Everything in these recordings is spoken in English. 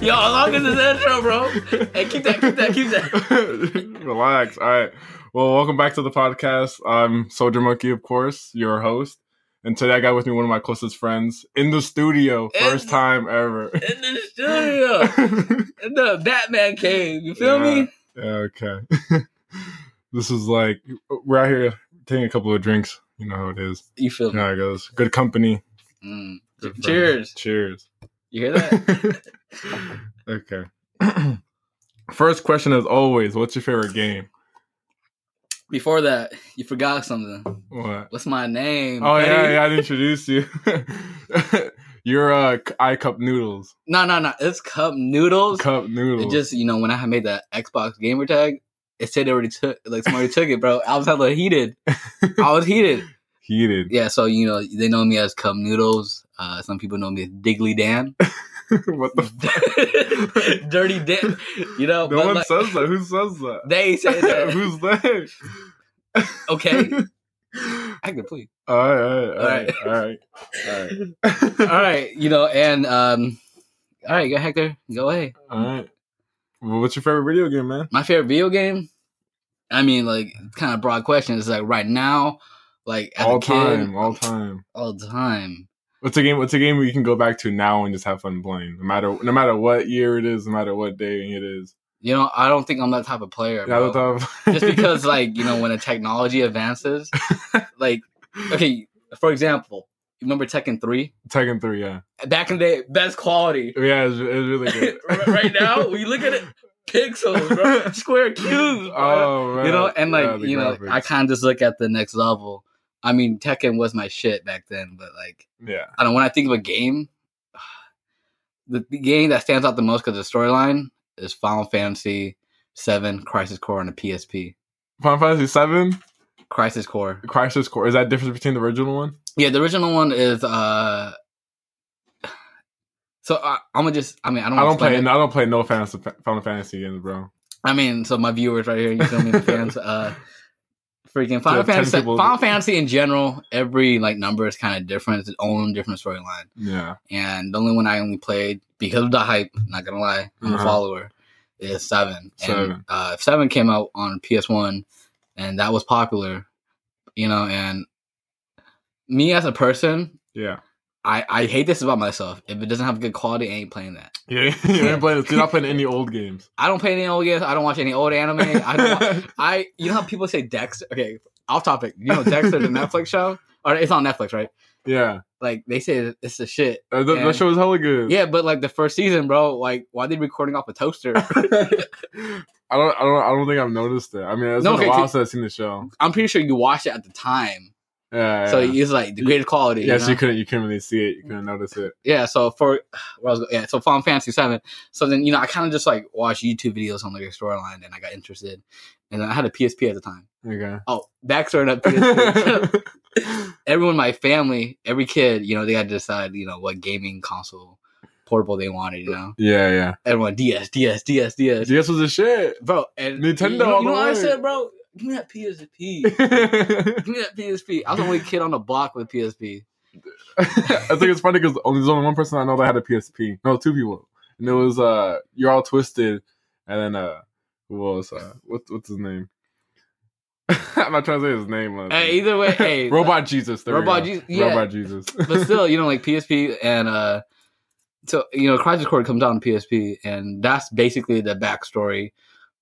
Yo, how long is this intro, bro? Hey, keep that, keep that, keep that. Relax. All right. Well, welcome back to the podcast. I'm Soldier Monkey, of course, your host. And today I got with me one of my closest friends in the studio. In First the- time ever. In the studio, in the Batman cave. You feel me? Yeah, okay. this is like, we're out here taking a couple of drinks. You know how it is. You feel You me? know how it goes. Good company. Mm. Good friends. Cheers. Cheers. You hear that? Okay. First question, as always, what's your favorite game? Before that, you forgot something. What? What's my name? Oh yeah, yeah. I introduced you. You're uh, I cup noodles. No, no, no. It's cup noodles. Cup noodles. It just you know when I made that Xbox gamer tag, it said they already took like somebody took it, bro. I was hella heated. I was heated. heated. Yeah, so you know they know me as Cup Noodles. Uh, some people know me as Diggly Dan, what the? Dirty Dan. You know, no one like, says that. Who says that? they say that. Who's they? okay, I can please. All right, all right, all right, all right. All right. All right, you know, and um, all right, go Hector, go ahead. All right. Well, what's your favorite video game, man? My favorite video game. I mean, like, kind of broad question. It's like right now, like all a kid, time, all time. all time. What's a game? What's a game you can go back to now and just have fun playing, no matter no matter what year it is, no matter what day it is. You know, I don't think I'm that type of player. Yeah, that's tough. just because like you know when the technology advances like okay for example you remember tekken 3 Tekken Three, yeah, back in the day best quality yeah, it's, it's really good. right now when you look at it pixels bro square cubes bro. Oh, man. you know and like Yeah, you know i kind of just look at the next level i mean tekken was my shit back then but like yeah, i don't know when i think of a game the, the game that stands out the most because of the storyline is final fantasy 7 crisis core on the psp Final Fantasy Seven, crisis core Crisis Core. Is that difference between the original one? Yeah, the original one is uh so uh, I'm gonna just I mean I don't I don't play. explain I don't play no fantasy, Final Fantasy games, bro. I mean so my viewers right here, you feel me, the fans uh freaking Final Fantasy people- Final Fantasy in general, every like number is kind of different, it's its own different storyline. Yeah, And the only one I only played because of the hype, not gonna lie, I'm Uh-huh. a follower, is seven. Seven. And uh seven came out on PS1 and that was popular, you know, and me as a person, yeah, I, I hate this about myself. If it doesn't have good quality, I ain't playing that. yeah. you ain't playing. You're not playing any old games. I don't play any old games. I don't watch any old anime. I don't. wa- I you know how people say Dexter? Okay, off topic. You know Dexter, the Netflix show, or it's on Netflix, right? yeah, Like they say it's the shit. uh, that, that show is hella good. Yeah, but like the first season, bro. Like why are they recording off a toaster? I don't. I don't. I don't think I've noticed it. I mean, it's No, been okay, a while since I've seen the show. I'm pretty sure you watched it at the time, Yeah. so yeah. it's like the greatest quality. Yes, you know? you couldn't. You couldn't really see it. You couldn't notice it. yeah. So for where I was, yeah. So Final Fantasy Seven. So then you know I kind of just like watched YouTube videos on like a storyline, and I got interested. And I had a PSP at the time. Okay. Oh, backstory PSP. Everyone in my family, every kid, you know, they had to decide, you know, what gaming console portable they wanted, you uh, know. yeah, yeah. Everyone DS, DS, DS, DS. DS was the shit. Bro, and Nintendo You know, you know what I said, bro? Give me that PSP. Give me that PSP. I was the only kid on the block with PSP. I think it's funny because only there's only one person I know that had a PSP. No, two people, and it was uh, you're all twisted, and then uh, who else? Uh, what, what's his name? I'm not trying to say his name. Hey, either way, hey, Robot Jesus. Robot. Jesus, yeah. Robot Jesus. but still, you know, like PSP and uh so you know, Crisis Core comes out on PSP and that's basically the backstory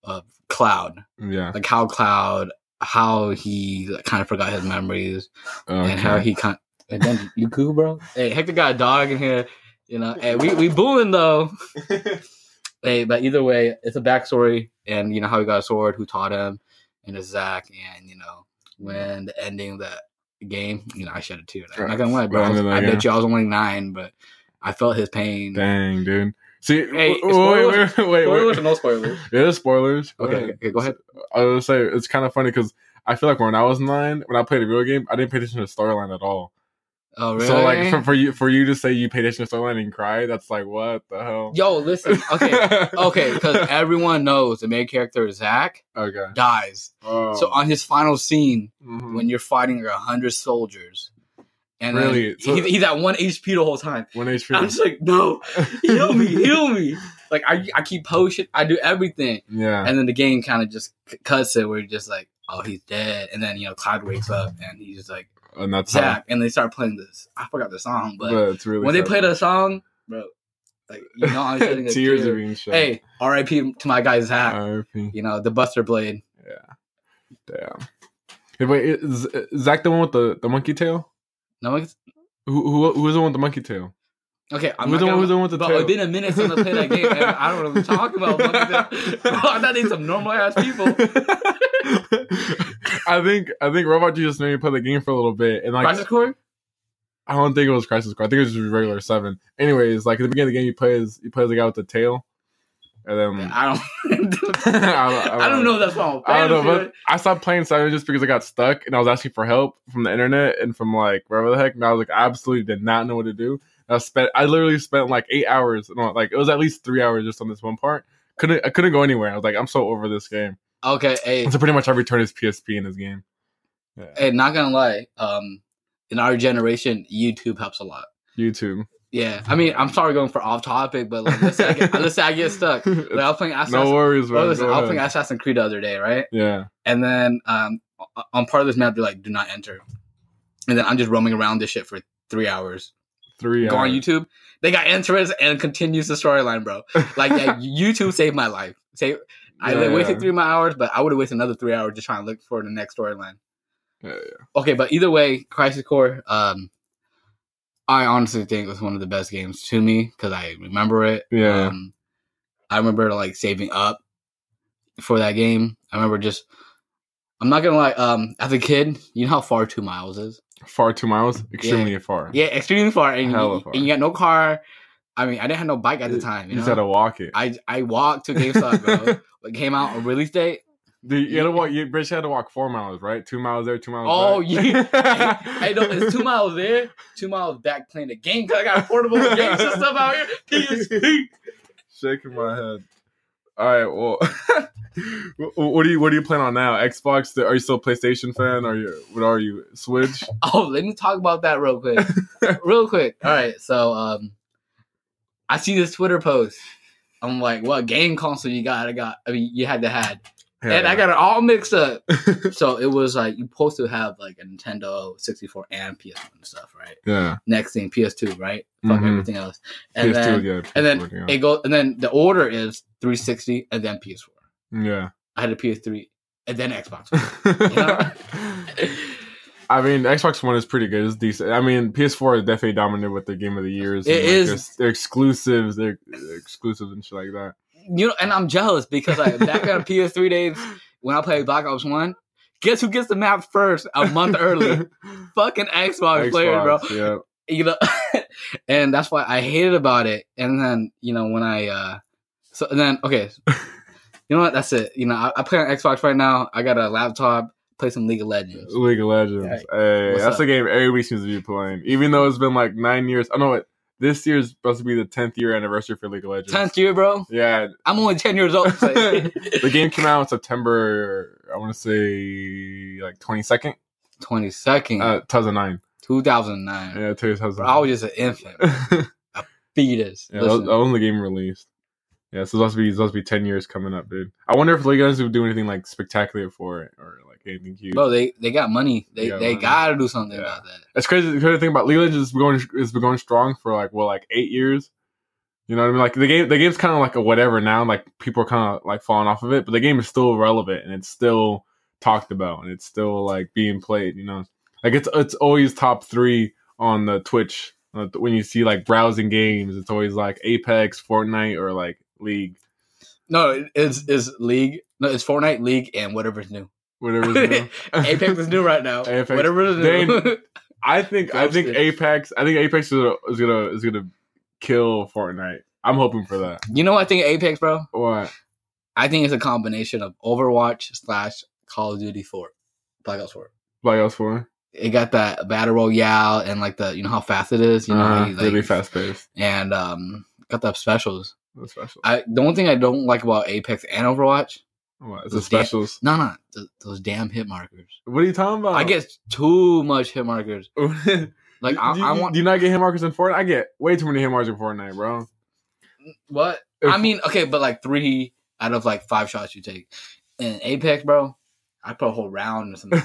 of Cloud. yeah. Like how Cloud how he kind of forgot his memories and how he kind and then you cool, bro? Hey, Hector got a dog in here, you know. Hey, we we booing though. Hey, but either way, it's a backstory and you know how he got a sword, who taught him, and it's Zack, and you know, when the ending of that game, you know, I shed a tear. I'm not gonna lie, bro. I, was- I bet uh you I was only nine, but I felt his pain. Dang, dude. See, Hey, wait, wait, spoilers- wait, wait, wait, Spoilers wait. no spoilers? It is spoilers. Okay, okay, go ahead. I was gonna say it's kind of funny because I feel like when I was nine, when I played a video game, I didn't pay attention to the storyline at all. Oh, really? So like for, for you for you to say you paid attention to storyline and cry, that's like what the hell? Yo, listen. Okay, okay, because everyone knows the main character Zack okay. dies. Oh. So on his final scene, Mhm. when you're fighting like a hundred soldiers, and Really? So- he's, he's at one HP the whole time. One HP. I'm just like, no, heal me, heal me. like I, I keep pushing, I do everything, Yeah. and then the game kind of just c- cuts it where you're just like, oh, he's dead, and then you know Cloud wakes up and he's just like and that's. Zack, and they start playing this. I forgot the song, but But really when they play the song, bro, like you know I'm shedding a tears tear. are being shed. Hey, R.I.P. to my guy Zack. R.I.P. you know the Buster Blade. Yeah. Damn. Hey, wait, is, is Zack the one with the, the monkey tail? No, it's, Who, who who was the one with the monkey tail? okay. I'm Who's the one- who's the one with the but tail? it's been a minute since I played that game, and I don't know what I'm talking about. Bro, I thought they some normal ass people. I think I think Robot just made me play the game for a little bit, and like Crisis Core. I don't think it was Crisis Core. I think it was just regular seven. Anyways, like at the beginning of the game, you play as you play as the guy with the tail, and then I don't. I don't- I don't know if that's wrong. I don't know, but I stopped playing Seven just because I got stuck and I was asking for help from the internet and from like wherever the heck. And I was like, I absolutely did not know what to do. And I spent, I literally spent like eight hours, no, like it was at least three hours just on this one part. Couldn't, I couldn't go anywhere. I was like, I'm so over this game. Okay, hey, So pretty much every turn is PSP in this game. Yeah. hey, not gonna lie. Um, in our generation, YouTube helps a lot. YouTube. Yeah, I mean, I'm sorry going for off topic, but like, let's say I get, let's say I get stuck. Like, I was playing Assassin's, no worries, man. listen, I was playing Assassin's Creed the other day, right? yeah. And then um, on part of this map, they're like, "Do not enter," and then I'm just roaming around this shit for three hours. Three Go on. YouTube. They got enters and continues the storyline, bro. Like yeah, YouTube saved my life. Save. I Yeah, wasted yeah. three of my hours, but I would have wasted another three hours just trying to look for the next storyline. Yeah, yeah. Okay, but either way, Crisis Core, um, I honestly think it was one of the best games to me because I remember it. Yeah. Um, I remember like saving up for that game. I remember just. I'm not gonna lie. Um, as a kid, you know how far two miles is. Far two miles, extremely far. Yeah, extremely far, and Hella you, far. and you got no car. I mean, I didn't have no bike at the time. You You, just had to walk it. I I walked to GameStop, bro. It came out on release date. You had to walk. You bitch had to walk four miles, right? Two miles there, two miles. Oh, back. yeah. I know it's two miles there, two miles back playing the game because I got a portable game system out here. PSP. Shaking my head. All right. Well, what do you what do you plan on now? Xbox? Are you still a PlayStation fan? Are you what are you? Switch? Oh, let me talk about that real quick. real quick. All right. So, um, I see this Twitter post. I'm like, what game console you got? I got. I mean, you had to had, and I got it all mixed up. so it was like you're supposed to have like a Nintendo 64 and PS1 and stuff, right? yeah. Next thing PS2, right? Fuck Mhm. everything else, and PS2, then yeah. and then PS4, it goes, and then the order is 360 and then PS4. yeah. I had a PS3 and then Xbox. One. I mean, Xbox One is pretty good. It's decent. I mean, PS4 is definitely dominated with the game of the years. It and, like, is. They're, they're exclusives. They're, they're exclusives and shit like that. You know, and I'm jealous because like back on PS3 days when I played Black Ops One, guess who gets the map first a month early? Fucking Xbox, player, bro. Yeah. You know, and that's why I hated about it. And then you know when I uh, so and then okay, you know what? That's it. You know, I, I play on Xbox right now. I got a laptop. Play some League of Legends. League of Legends. Right. Hey, What's that's up? the game everybody seems to be playing. Even though it's been like nine years. I know what this year is supposed to be the tenth year anniversary for League of Legends. Tenth year, bro. Yeah, I'm only ten years old. so- the game came out in September. I want to say like twenty second, Twenty second, uh, two thousand nine. two thousand nine. Yeah, two thousand. I was just an infant, a fetus. yeah, Listen. that was the game released. Yeah, so it's supposed to be it's supposed to be ten years coming up, dude. I wonder if League of Legends would do anything like spectacular for it or anything huge. Bro, they they got money. They They got they money. gotta do something Yeah. about that. It's crazy. The crazy thing about League of Legends is going has been going strong for like well like eight years. You know what I mean? Like the game, the game's kind of like a whatever now. Like people are kind of like falling off of it, but the game is still relevant and it's still talked about and it's still like being played. You know, like it's it's always top three on the Twitch uh, when you see like browsing games. It's always like Apex, Fortnite, or like League, No, it's it's League. No, it's Fortnite League and whatever's new. Whatever's new. Apex is new right now. Apex. Whatever is new. They- I think I think Apex. I think Apex is gonna is gonna, is gonna kill Fortnite. I'm hoping for that. you know what I think of Apex, bro? What? I think it's a combination of Overwatch slash Call of Duty 4. Black Ops 4. Black Ops Four. It got that battle royale and like the you know how fast it is, you know, Uh, like- really fast paced. and um got the specials. That's special. I the only thing I don't like about Apex and Overwatch, what? It's the those damn- specials. no, no, th- those damn hit markers. What are you talking about? I get too much hit markers. Like I, do, I you- want do you not get hit markers in Fortnite? I get way too many hit markers in Fortnite, bro. what? If- I mean, okay, but like three out of like five shots you take in Apex, bro. I put a whole round or something.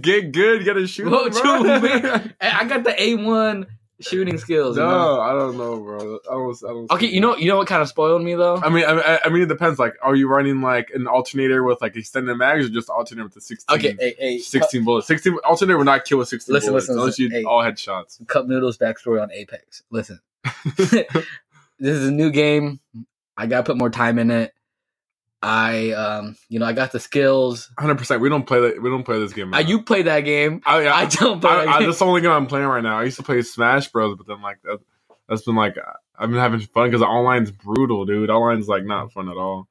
get good, you gotta shoot. What bro. you mean? I got the A one shooting skills. you know? no, I don't know, bro. I don't. I don't Okay, you know, you know what kind of spoiled me though. I mean, I, I mean, it depends. Like, are you running like an alternator with like extended mags, or just alternator with the sixteen? Okay, hey, hey, 16 bullets. 16 alternator would not kill with 16 Listen, bullets listen, unless listen. you Hey. all headshots. Cup Noodles backstory on Apex. Listen, this is a new game. I gotta put more time in it. I, um, you know, I got the skills. 100. percent We don't play that. We don't play this game. Uh, you play that game. I, I, I don't play that I, I, game. that's the only game I'm playing right now. I used to play Smash Bros, but then like that, that's been like I've been having fun because online's brutal, dude. Online's like not fun at all.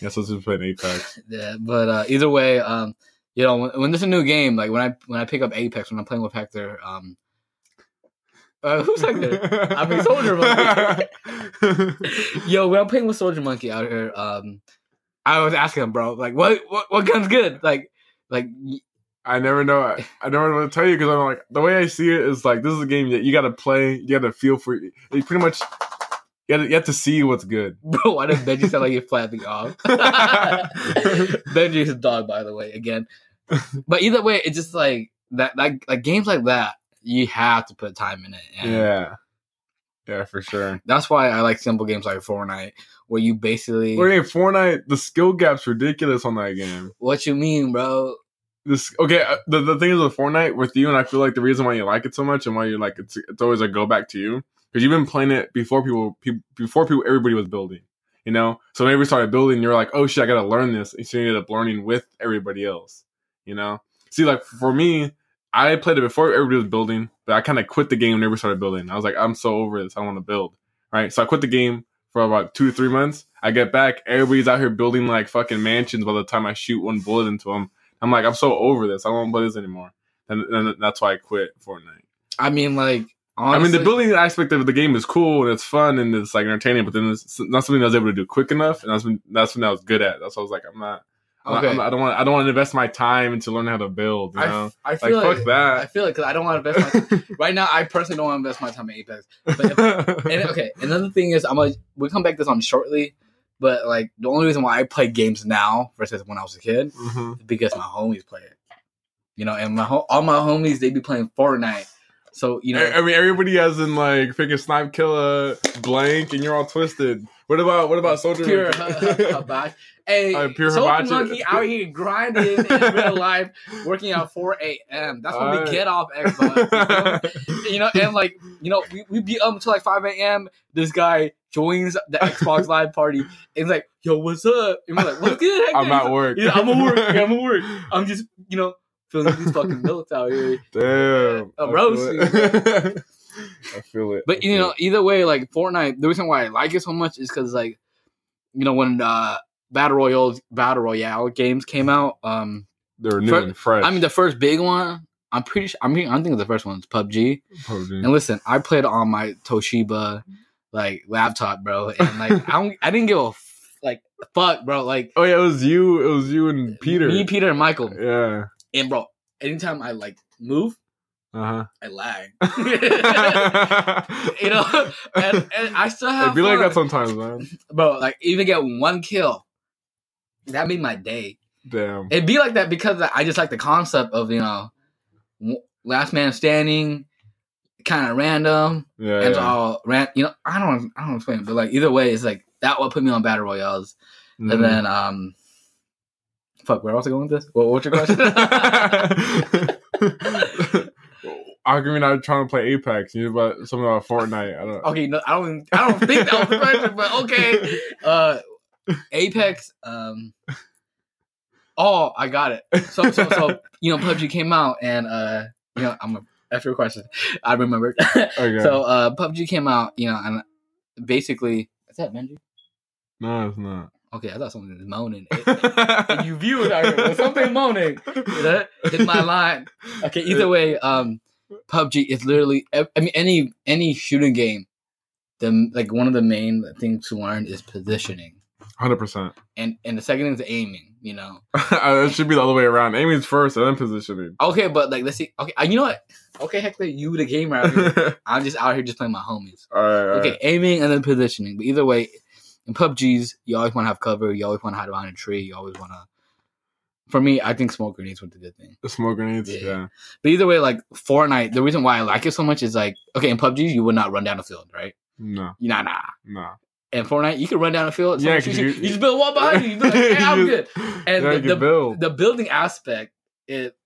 Yeah, so just playing Apex. Yeah, but uh, either way, um, you know, when, when there's a new game, like when I when I pick up Apex, when I'm playing with Hector, um, uh, who's Hector? I mean, Soldier Monkey. Yo, when I'm playing with Soldier Monkey out here, um, I was asking him, bro, like, what what what gun's good? Like, like I never know. I, I never what to tell you because I'm like the way I see it is like this is a game that you got to play. You got to feel for. You pretty much. You have, to, you have to see what's good. bro, why did Benji sound like he's flapping off? Benji's a dog, by the way, again. But either way, it's just like that, like like games like that, you have to put time in it. And Yeah, yeah, for sure. That's why I like simple games like Fortnite, where you basically game Fortnite, the skill gap's ridiculous on that game. what you mean, bro. This okay. uh, The, the thing is with Fortnite with you, and I feel like the reason why you like it so much and why you're like it's it's always a go back to you because you've been playing it before people, pe- before people everybody was building. You know, so whenever you started building, you're like, oh shit, I gotta learn this. And so you ended up learning with everybody else. You know, see, like for me, I played it before everybody was building, but I kind of quit the game whenever we started building. I was like, I'm so over this. I don't want to build. Right, so I quit the game for about two to three months. I get back, everybody's out here building like fucking mansions. By the time I shoot one bullet into them, I'm like, I'm so over this. I don't want to play this anymore. And, and that's why I quit Fortnite. I mean, like I mean, the building aspect of the game is cool and it's fun and it's like entertaining, but then it's not something I was able to do quick enough, and that's when that's when I was good at. That's why I was like, I'm not. Okay. I don't want. I don't want to invest my time into learning how to build. You know, I like feel like, fuck I that. feel like I don't want to invest my right now. I personally don't want to invest my time in Apex. But if, and okay, another thing is I'm gonna we'll come back to this on shortly. But like the only reason why I play games now versus when I was a kid Mhm. is because my homies play it. You know, and my ho- all my homies they be playing Fortnite. So you know, I, I mean, everybody has in like freaking snipe killer blank, and you're all twisted. What about what about soldier? pure Monkey? Hey, Uh, pure Soldier. Monkey out here grinding in real life, working out 4 a.m. That's when we Alright. get off Xbox. you know, and like, you know, we, we be up until like 5 a.m. This guy joins the Xbox Live party and he's like, yo, what's up? And we're like, what's good? Hector?" I'm at like, work. Yeah, I'm at work. I'm at work. I'm just, you know, filling these fucking notes out here. Damn. A I roast feel it. I feel it. But I you know, it. either way, like Fortnite, the reason why I like it so much is because like, you know, when uh battle royale battle royale games came out, um, they're new fir- and fresh. I mean the first big one, I'm pretty sure. I mean, I think the first one's PUBG. PUBG. And listen, I played on my Toshiba like laptop, bro, and like I don't, I didn't give a f- like fuck, bro. Like Oh yeah, it was you. It was you and Peter. me, Peter, and Michael, Yeah. and bro, anytime I like move, Uh huh. I lag. you know, and, and I still have It'd be like that sometimes, man. bro. Like even get one kill, that made my day. Damn. It'd be like that because I just like the concept of you know, last man standing, kind of random, Yeah. and it's yeah. all ran. You know, I don't, I don't explain, it, but like either way, it's like that what put me on battle royales, Mhm. and then um, fuck, where else I going with this? What, what's your question? Arguing out trying to play Apex. You know about something about Fortnite. I don't. okay, no, I don't, I don't think that was the question, but okay. Uh, Apex. Um. Oh, I got it. So, so, so, you know, PUBG came out, and uh, you know, I'm a, after your question, I remembered. Okay. So, uh, PUBG came out, you know, and basically, is that Benji? no, it's not. Okay, I thought someone was moaning. And you viewers out here, something moaning. That hit my line. Okay, either way, um, PUBG is literally. I mean, any any shooting game, the like one of the main things to learn is positioning. Hundred percent. and and the second thing is aiming. You know. It should be the other way around. Aiming's first and then positioning. Okay, but like let's see. Okay, uh, you know what? Okay, Hector, you the gamer. out here. I'm just out here just playing my homies. all right. All Okay, right. aiming and then positioning. But either way, in PUBG's, you always want to have cover. You always want to hide behind a tree. You always want to. For me, I think smoke grenades were the good thing. The smoke grenades. Yeah. Yeah. But either way, like Fortnite, the reason why I like it so much is like, okay, in PUBG, you would not run down the field, right? No. Nah, nah. No. And Fortnite, you can run down the field. Yeah, someone shoots 'cause you, you- you just build a wall behind you. You be like, hey, I'm good. And yeah, the- the-. The building aspect, it,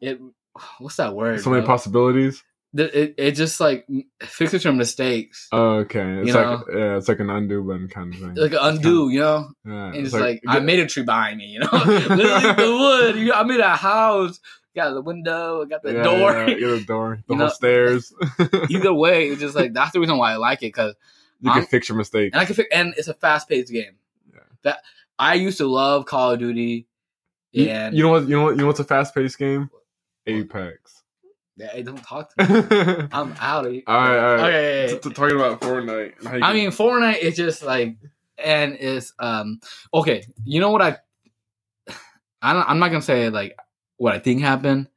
it, what's that word? so many bro? possibilities. The- It, it just like fixes your mistakes. Oh, okay. It's You like know? yeah, it's like an undo button kind of thing. like an undo, you know? yeah, And it's like, I made a tree behind me, you know? Literally the wood. I made a house. Got the window, got the yeah, door. Yeah, yeah, the door, the You whole know? stairs. Either way, it's just like that's the reason why I like it because you can I'm- fix your mistake. and I can fi- and it's a fast paced game. Yeah. That I used to love Call of Duty, You, you know what? You know what? You know what's a fast paced game? Apex. Hey, don't talk to me. I'm out of here. right, all right. Okay. T- t- talking about Fortnite. and how you I mean, Fortnite is just like, and it's um okay. You know what I? I don't, I'm not gonna say like what I think happened,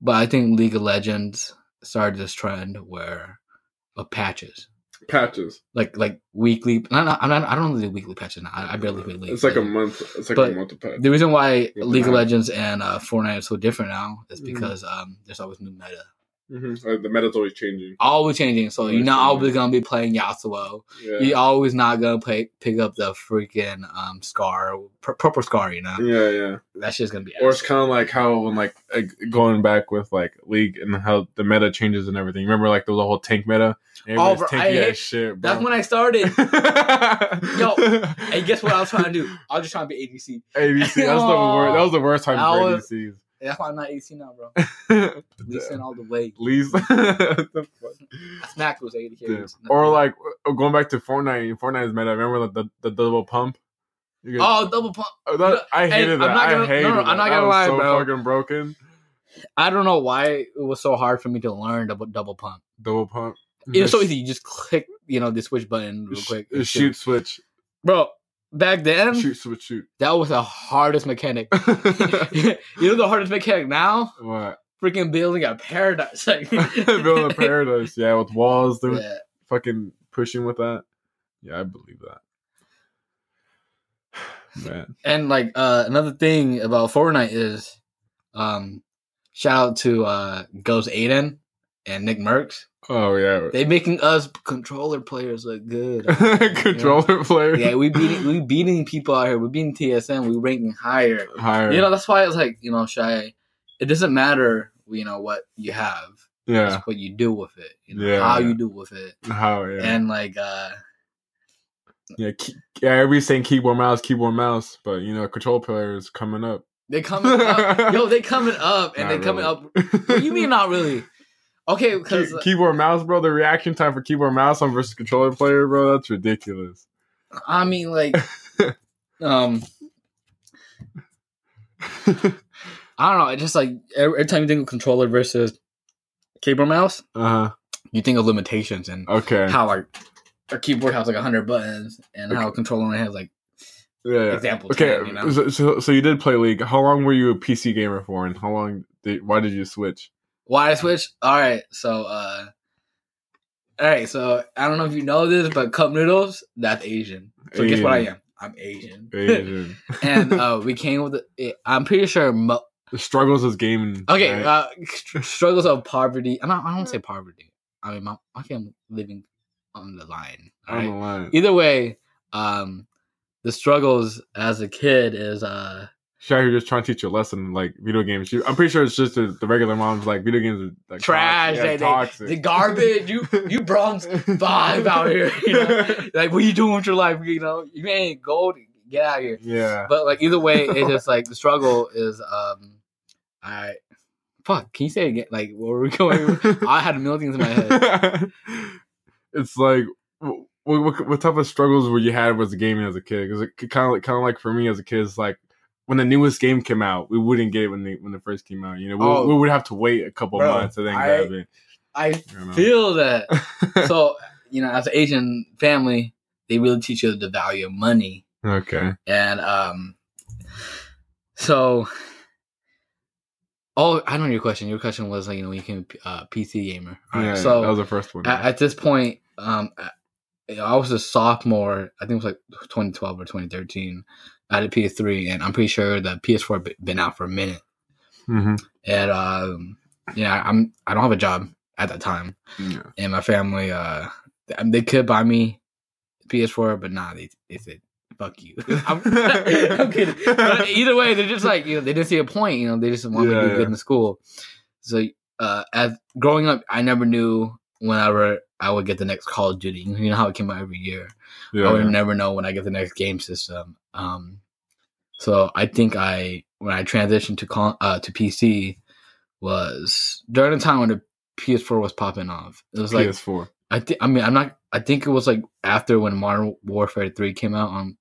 but I think League of Legends started this trend where of patches, patches. like like weekly. No, no, I'm not. I don't do weekly patches now. I, I barely play League. It's like a month. It's like But a month of patch. The reason why League of Legends and uh, Fortnite is so different now is Mhm. because um, there's always new meta, Mm-hmm. Like the meta's always changing. always changing. So you're not changing. always gonna be playing Yasuo. Yeah. You're always not gonna play pick up the freaking um scar, pur- purple scar. You know Yeah, yeah. That's just gonna be. Or it's kind of like how when like, like going back with like League and how the meta changes and everything. Remember like there was a whole tank meta. Everybody's bro, tanky hate- as shit. Bro. That's when I started. Yo, and guess what I was trying to do? I was just trying to be ADC. ADC. That's the worst. That was the worst time That for was- ADCs. Why I'm not ADC now, bro. Yeah. all the way. Least. I smacked those AD or like uh, going back to Fortnite. Fortnite's meta. Remember the the, the double pump. You guys- oh, double pump. Oh, that- I and hated I'm that. not gonna- I hated no, no, that. I'm not gonna was lie, so bro. fucking broken. I don't know why it was so hard for me to learn double double pump. Double pump. It was so easy. You just click, you know, the switch button real quick. uh, shoot, switch, bro. Back then, shoot, switch, shoot. that was the hardest mechanic. you know the hardest mechanic now? what? Freaking building a paradise. Like, Building a paradise, yeah, with walls, they're Yeah. fucking pushing with that. Yeah, I believe that. Man, And like uh another thing about Fortnite is um shout out to uh Ghost Aydan and Nickmercs. Oh yeah, They making us controller players look good. controller players. Yeah, we beating we beating people out here. We're beating TSM. We ranking higher. higher. You know, that's why it's like, you know, shy. It doesn't matter, you know, what you have. yeah, It's what you do with it. You know, Yeah, how you do with it. how? Yeah, And like uh yeah, key, yeah. Everybody's saying keyboard mouse, keyboard mouse, but you know, control players coming up. they coming up. Yo, they coming up and Not they coming really. up. What you mean not really? Okay, because Key- keyboard mouse, bro. The reaction time for keyboard mouse on versus controller player, bro. That's ridiculous. I mean like um I don't know, it's just like every, time you think of controller versus keyboard mouse, Uh huh. you think of limitations and Okay. how like a keyboard has like hundred buttons and how a controller only has like Yeah. yeah. example Okay. 10, you know? so, so, so you did play League. How long were you a PC gamer for, and how long? Did, why did you switch? Why I switch? All right, so uh, all right, so I don't know if you know this, but cup noodles that's Asian. So guess what I am? I'm Asian. Asian. and uh, we came with it. I'm pretty sure. Mo- the struggles is gaming. okay, right? uh, str- struggles of poverty. I'm not. I don't say poverty. I mean, my, I am living on the line. all on right? the line. Either way, um, the struggles as a kid is uh Shy, you're just trying to teach you a lesson, like video games. You, I'm pretty sure it's just the, the regular moms like video games are like trash. they, Yeah, they, toxic. the garbage. You you bronze five out here. You know? like, what are you doing with your life? You know, you ain't gold. Get out of here. yeah. But like either way, it's just like the struggle is um, I fuck. Can you say it again? Like where were we going? I had a million things in my head. it's like what, what, what type of struggles were you had with the gaming as a kid? Because it kind of like, kind of like for me as a kid, it's like when the newest game came out, we wouldn't get it when they when it first came out. You know, we, Oh. we would have to wait a couple Bro, months and then I- grab it. I feel that. So you know, as an Asian family, they really teach you the value of money. Okay. And um, so, oh, I don't know your question. Your question was like, you know, when you became a uh, PC gamer. Right, yeah, so that was the first one. at, at this point, um, I- I was a sophomore. I think it was like 2012 or 2013. I had a PS3, and I'm pretty sure the PS4 had been out for a minute. hmm And um, yeah, I'm I don't have a job at that time, Yeah. and my family uh, they could buy me PS4, but nah, they they said fuck you. I'm, I'm kidding. But either way, they're just like you know they didn't see a point. You know they just want me to Yeah, do good yeah. in school. So uh, as growing up, I never knew whenever I would get the next Call of Duty. You know how it came out every year. Yeah. I would yeah. never know when I get the next game system. Um, so I think I when I transitioned to con- uh, to PC was during the time when the PS4 was popping off. It was like PS4. I think I mean I'm not I think it was like after when Modern Warfare 3 came out on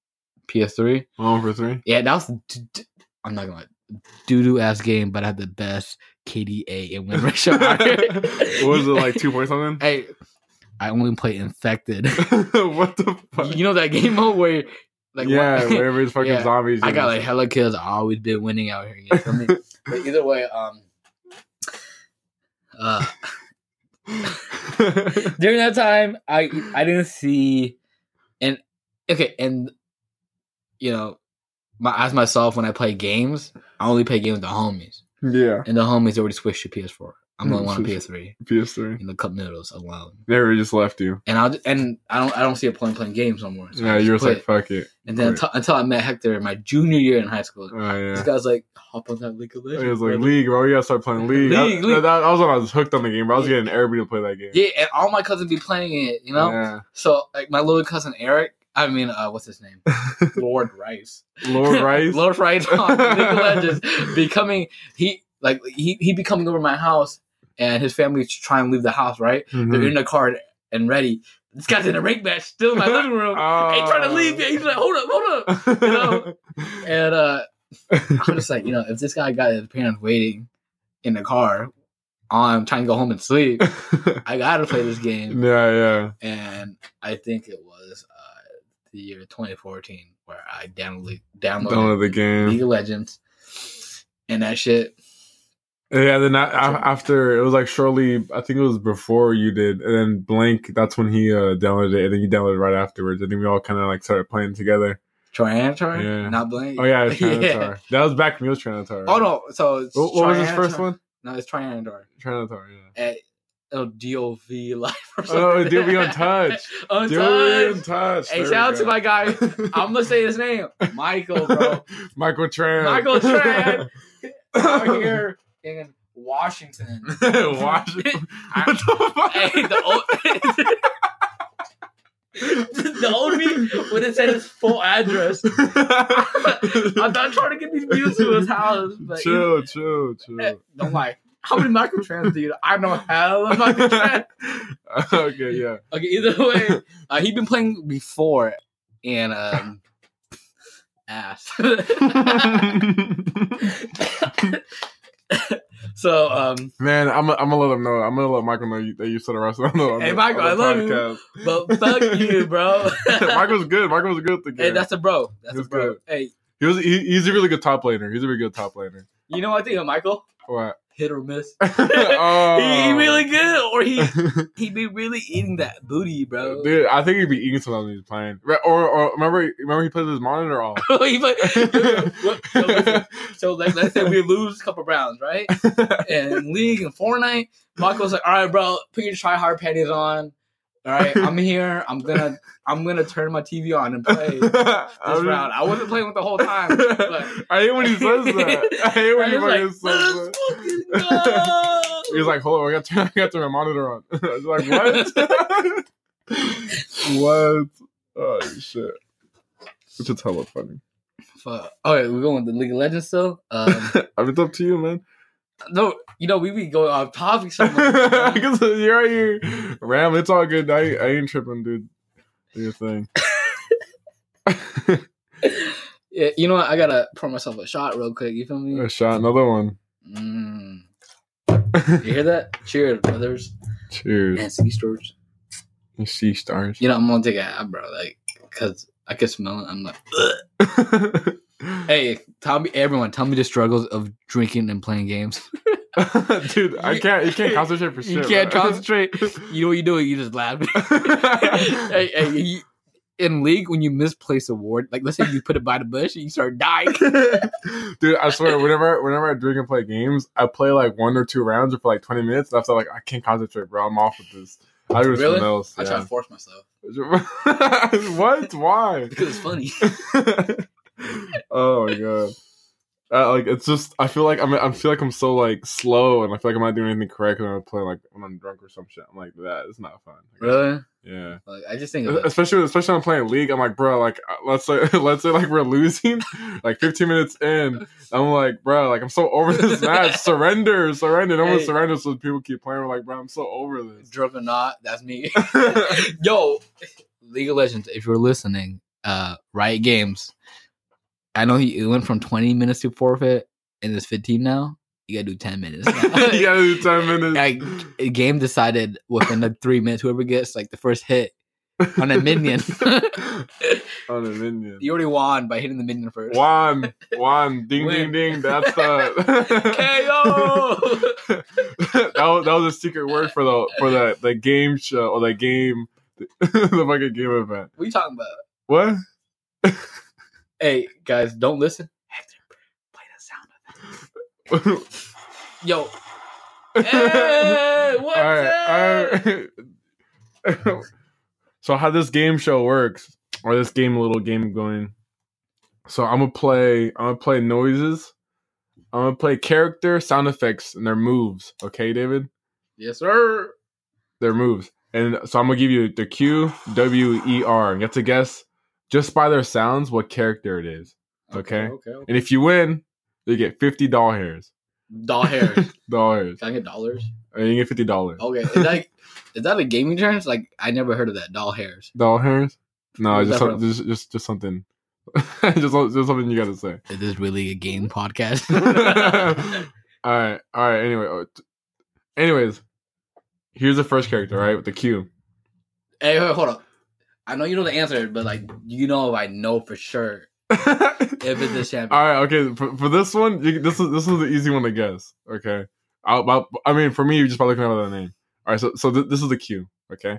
PS3. One for three. Yeah, that was d- d- I'm not gonna doo doo ass game, but I had the best KDA and win ratio. what was it like two point something? Hey, I only play infected. what the fuck? you know that game mode where like yeah, what- wherever it's fucking Yeah, zombies. I got like hella kills. I always been winning out here. You feel me? but either way, um, uh, during that time, I I didn't see, and okay, and you know, my as myself when I play games, I only play games with the homies, yeah, and the homies already switched to PS4. I'm one on switch- PS3 PS3. in the cup noodles alone, They were just left you. and I and I don't I don't see a point playing games no more. So Yeah, you were like, fuck it. and then until, until I met Hector in my junior year in high school, Oh, this guy's like, hop on that League of Legends. It was like brother." League, bro. You gotta start playing League. I- League, League. That, that was when I was hooked on the game, bro. I was Yeah. getting everybody to play that game. Yeah, and all my cousins be playing it, you know. Yeah. So like my little cousin Eric, I mean, uh, what's his name? Lord Rice. Lord Rice. Lord Rice on League of Legends, becoming he like he he be coming over my house, and his family trying to leave the house. Right, Mhm. they're in the car and ready. This guy's in a rank match, still in my living room. Ain't trying to leave yet. He's like, hold up, hold up. you know? And uh, I'm just like, you know, if this guy got his parents waiting in the car, I'm trying to go home and sleep. I gotta play this game. yeah, yeah. and I think it was uh, the year 2014 where I downloaded downloaded Download the game. League of Legends, and that shit. Yeah, then a- a- after it was like shortly, I think it was before you did, and then Blank. That's when he uh, downloaded it, and then you downloaded it right afterwards. and then we all kind of like started playing together. Trinitar, Yeah. not Blank. Oh yeah, was Yeah. That was back when he was Trinitar. Oh no, so it's What, what was his first one? No, it's Trinitar. Trinitar. Yeah. At oh, DOV Life or something. Oh, DOV Untouched. Untouched. Dude, Untouched. Hey, There shout out to my guy. I'm gonna say his name, Michael, bro. Michael Tran. Michael Tran. Out here in Washington. Washington. I- what the fuck? Hey, the old, the old me would have said his full address. I'm not trying to get these views to his house, but chill, chill, chill. Eh, don't lie. How many microtrans do you? I know hella microtrans. okay, yeah. Okay, either way, uh, he'd been playing before, and um, ass. so um, Man, I'm, I'm gonna let him know. I'm gonna let Michael know you, that you said a wrestler. on the- on Hey, the- Michael, I love you. but fuck you, bro. Michael's good. Michael was good at the game. Hey, that's a bro. That's a bro. good. Hey, he was. He, he's a really good top laner. He's a really good top laner. you know what I think of Michael? What? Hit or miss. oh. he really good, or he he be really eating that booty, bro. Dude, I think he'd be eating when he's playing. Or, or remember, remember he plays his monitor off. He play- so, listen, so like, let's say we lose a couple rounds, right? And League and Fortnite, Michael's like, all right, bro, put your try hard panties on. All right, I'm here. I'm gonna I'm gonna turn my TV on and play this I mean- round. I wasn't playing with the whole time, but I hate when he says that. I hate when he like, says that. He's like, hold on, I got to, I got to turn my monitor on. I was like, what? what? Oh shit! Which is hella funny. Fuck. All right, we're going with the League of Legends still. Um, I mean, it's up to you, man. No, you know we be going off topic so much. Because you're right here, Ram. It's all good. I, I ain't tripping, dude. Do your thing. Yeah, you know what? I gotta pour myself a shot real quick. You feel me? A shot, another one. Mm. You hear that? Cheers, brothers Cheers. and sea stars. You see stars. You know I'm gonna take a bro. Like because I can smell it. I'm like, Ugh. Hey, tell me, everyone, tell me the struggles of drinking and playing games. Dude, I can't. You can't concentrate for shit. you can't bro. concentrate. You know what you do? You just laugh. hey, hey, you, in league, when you misplace a ward, like let's say you put it by the bush, and you start dying. Dude, I swear, whenever whenever I drink and play games, I play like one or two rounds or for like twenty minutes. And after like I can't concentrate, bro. I'm off with this. I do Really? something else. I try to force myself what? Why? because it's funny. Oh my god. Uh, like it's just I feel like I'm I feel like I'm so like slow and I feel like I'm not doing anything correct when I'm playing like when I'm drunk or some shit. I'm like that. It's not fun. really? Yeah. Like, I just think. Especially especially when I'm playing league. I'm like, bro, like uh, let's say let's say like we're losing, like 15 minutes in. I'm like, bro, like I'm so over this match. surrender, surrender. No one Hey. surrenders, so people keep playing. We're like, bro, I'm so over this. drunk or not, that's me. Yo, League of Legends, if you're listening, uh, Riot Games. I know he it went from 20 minutes to forfeit, and it's 15 now. You gotta do 10 minutes. you gotta do 10 minutes. like game decided within the three minutes, whoever gets like the first hit on a minion, On a minion. you already won by hitting the minion first. Juan, Juan, ding, Win. ding, ding. That's the KO. that, was, that was a secret word for the for the the game show or the game, the fucking game event. What are you talking about? What? Hey guys, don't listen. Hector, play the sound of it. Yo. Hey, what's up? right, all right. so how this game show works, or this game little game going. So I'm gonna play. I'm gonna play noises. I'm gonna play character sound effects and their moves. Okay, David. Yes, sir. their moves. And so I'm gonna give you the Q W E R. You have to guess just by their sounds what character it is. Okay. Okay. okay. And if you win, you get fifty doll hairs. Doll hairs. Doll hairs. Can I get dollars? And you get fifty dollars. Okay. Is that is that a gaming terms? Like I never heard of that. Doll hairs. Doll hairs? No, just, some- from? just just just something. just just something you gotta say. Is this really a game podcast? all right, all right. Anyway, uh, anyways, here's the first character, right, with the Q. hey, wait, hold up. I know you know the answer, but like you know I know for sure if it's the champion. All right, okay. For, for this one, you, this is this is the easy one to guess. Okay, I'll, I'll- I mean, for me, you just probably looking at the name. All right, so so th- this is the cue. Okay.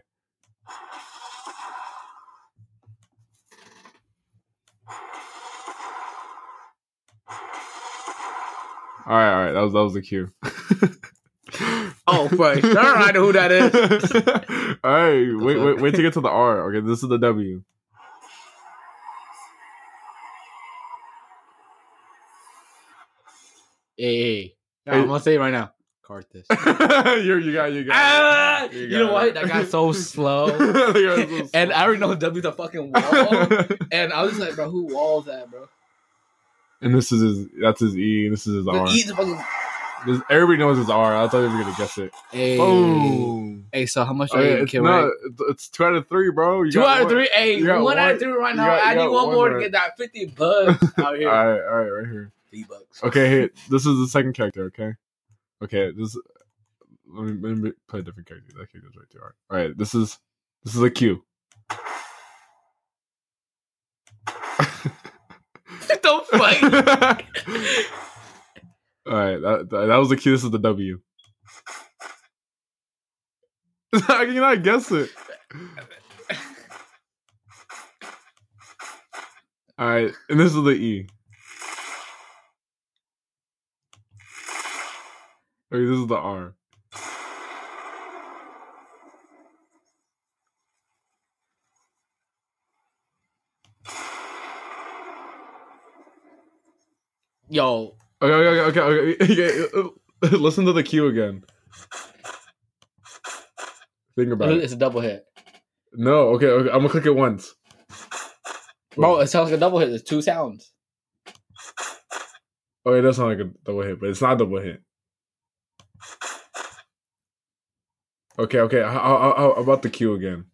All right, all right. That was that was the Q. Oh, sure I know who that is. all right, wait, wait, wait to get to the R. Okay, this is the W. Hey, hey. Hey. I'm gonna say it right now. Karthus. you you got you got. Ah, You you know got what? That guy's so slow. Guy's so and slow. I already know W's a fucking wall. and I was just like, bro, who walls that, bro? And this is his. That's his E. and This is his R. Dude, eat the fucking. This, everybody knows it's R. I thought you were gonna guess it. Hey. Boom. Hey, so how much Oh, are yeah, you it's, kill not, right? it's- it's two out of three, bro. You Two got out of one. three. Hey, you got one, out of three right now. got- I need one one more to get that fifty bucks out here. All right, all right, right here. Fifty bucks. Okay, hey, this is the second character. Okay, okay. This let me, let me play a different character. That character's right there. All right, this is this is a Q. Don't fight. All right, that, that was the Q. This is the W. How can you not guess it? All right, and this is the E. Okay, this is the R. Yo, Okay, okay, okay, okay. okay. Uh, listen to the cue again. Think about it. it's a double hit. No, okay, okay. I'm gonna click it once. Bro, it sounds like a double hit. There's two sounds. Oh, it does sound like a double hit, but it's not a double hit. Okay, okay. How, how, how about the cue again?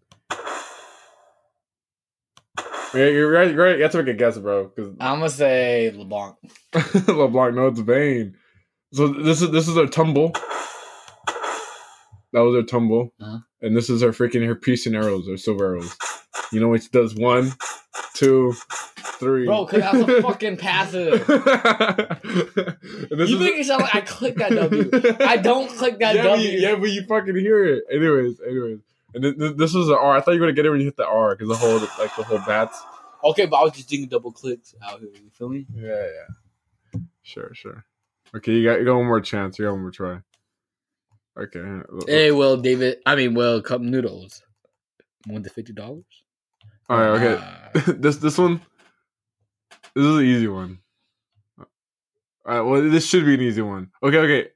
Yeah, you're right. You're right. You have to make a guess, bro. Because I'm gonna say LeBlanc. LeBlanc, no, it's Vayne. So this is this is her tumble. That was her tumble, Uh-huh. and this is her freaking her piece and arrows, her silver arrows. You know she does one, two, three. Bro, cause that's a fucking passive. You is- make it sound like I click that W. I don't click that yeah, but W. you, yeah, but you fucking hear it. Anyways, anyways. And th- th- this was an R. I thought you were gonna get it when you hit the R because the whole like the whole bats. Okay, but I was just doing double clicks out here. You feel me? Yeah, yeah. Sure, sure. Okay, you got you got one more chance. You got one more try. Okay. Hey, well, David. I mean, well, cup noodles. One to fifty dollars. All right. Okay. Ah. this this one. This is an easy one. All right. Well, this should be an easy one. Okay. Okay.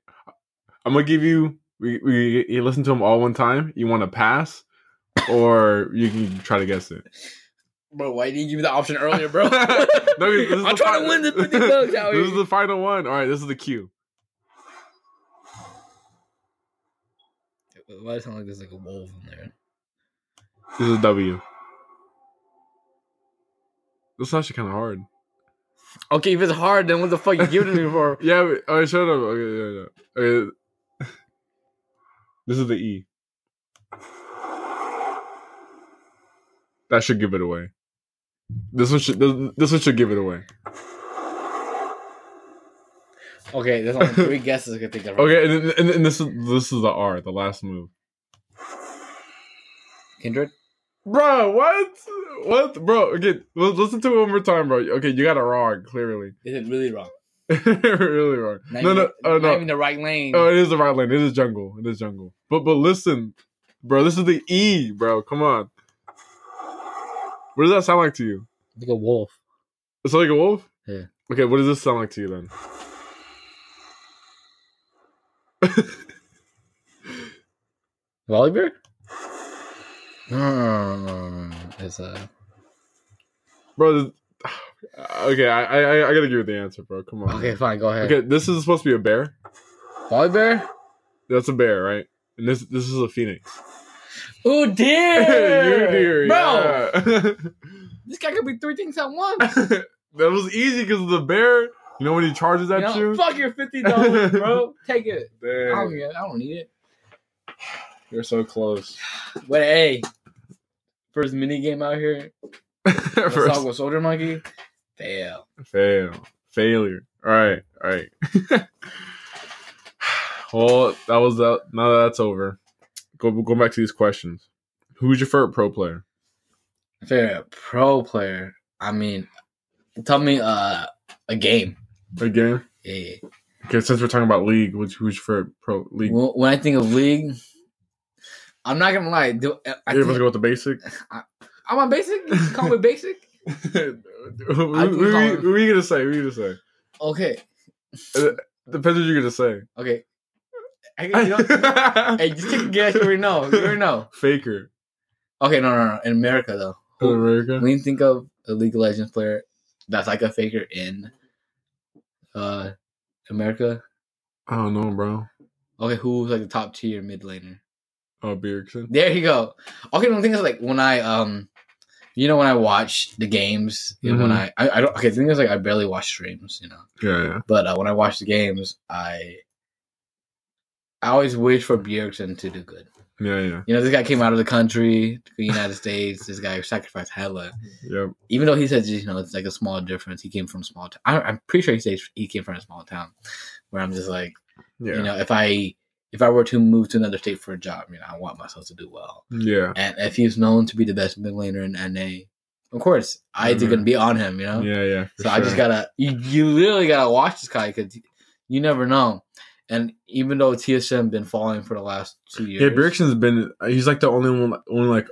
I'm gonna give you. We we you listen to them all one time. You want to pass, or you can try to guess it. Bro, why didn't you give me the option earlier, bro? No, I'm trying fi- to win the 50 bucks out This is the final one. All right. This is the cue. Why does it sound like there's like a wolf in there? This is a W. This is actually kind of hard. Okay, if it's hard, then what the fuck you giving it me for? Yeah. But, all right. Shut up. Okay. Yeah, yeah. Okay. This is the E. That should give it away. This one should. This, this one should give it away. Okay, there's only three guesses I can think of. Okay, and, and, and this is this is the R, the last move. Kindred. Bro, what? What, bro? Okay, listen to it one more time, bro. Okay, you got it wrong, clearly. Is it really wrong? really wrong. Not no, even, no, oh, not no. even the right lane. Oh, it is the right lane. It is jungle. It is jungle. But but listen, bro, this is the E, bro. Come on. What does that sound like to you? like a wolf. It's like a wolf. Yeah. Okay, what does this sound like to you then? Volibear? No, no, no, no, no, no. It's a. Bro, this- Uh, okay, I, I I gotta give you the answer, bro. Come on. Okay, fine. Go ahead. Okay, this is supposed to be a bear. Volibear? That's a bear, right? And this this is a phoenix. Oh dear, you dear, bro. yeah. This guy could be three things at once. that was easy because of the bear. You know when he charges at You know, you. fuck your fifty dollars, bro. Take it. I don't Dang, get. it. I don't need it. you're so close. But hey, first mini game out here. Let's First, talk with Soldier Monkey. Fail. fail, failure. All right, all right. well, that was that. Now that that's over, go go back to these questions. Who's your favorite pro player? Favorite pro player. I mean, tell me uh a game. A game. Yeah. Okay, since we're talking about league, which who's your favorite pro league? When when I think of league, I'm not gonna lie. Do, I You're supposed think, to go with the basic. I'm on basic. You Call me basic. Who, I who, think who, I'll- who are you gonna say? Who are you gonna say? Okay. Depends what you're gonna say. Okay. I, you know, hey, just take a guess. You already know. You already know. Faker. Okay, no, no, no. In America, though, In America. when you think of a League of Legends player that's like a faker in uh America, I don't know, bro. okay, who's like the top tier mid laner? Oh, Bjergsen. There you go. Okay, the thing is like when I um, you know when I watch the games, and when. I, I I don't okay, the thing is like I barely watch streams, you know, Yeah, yeah. but uh, when I watch the games, I I always wish for Bjergsen to do good. Yeah, yeah. You know, this guy came out of the country, to the United States. This guy sacrificed hella. Yep. Even though he says you know, it's like a small difference. He came from a small town. I, I'm pretty sure he says he came from a small town. Where I'm just like, Yeah. you know, if I if I were to move to another state for a job, you know, I want myself to do well. yeah. And if he's known to be the best mid laner in NA, of course, eyes are Mhm. gonna be on him. You know. Yeah, yeah. So I just gotta you, you literally gotta watch this guy because you never know. And even though TSM been falling for the last two years, Yeah, Bjergsen's been. He's like the only one, only like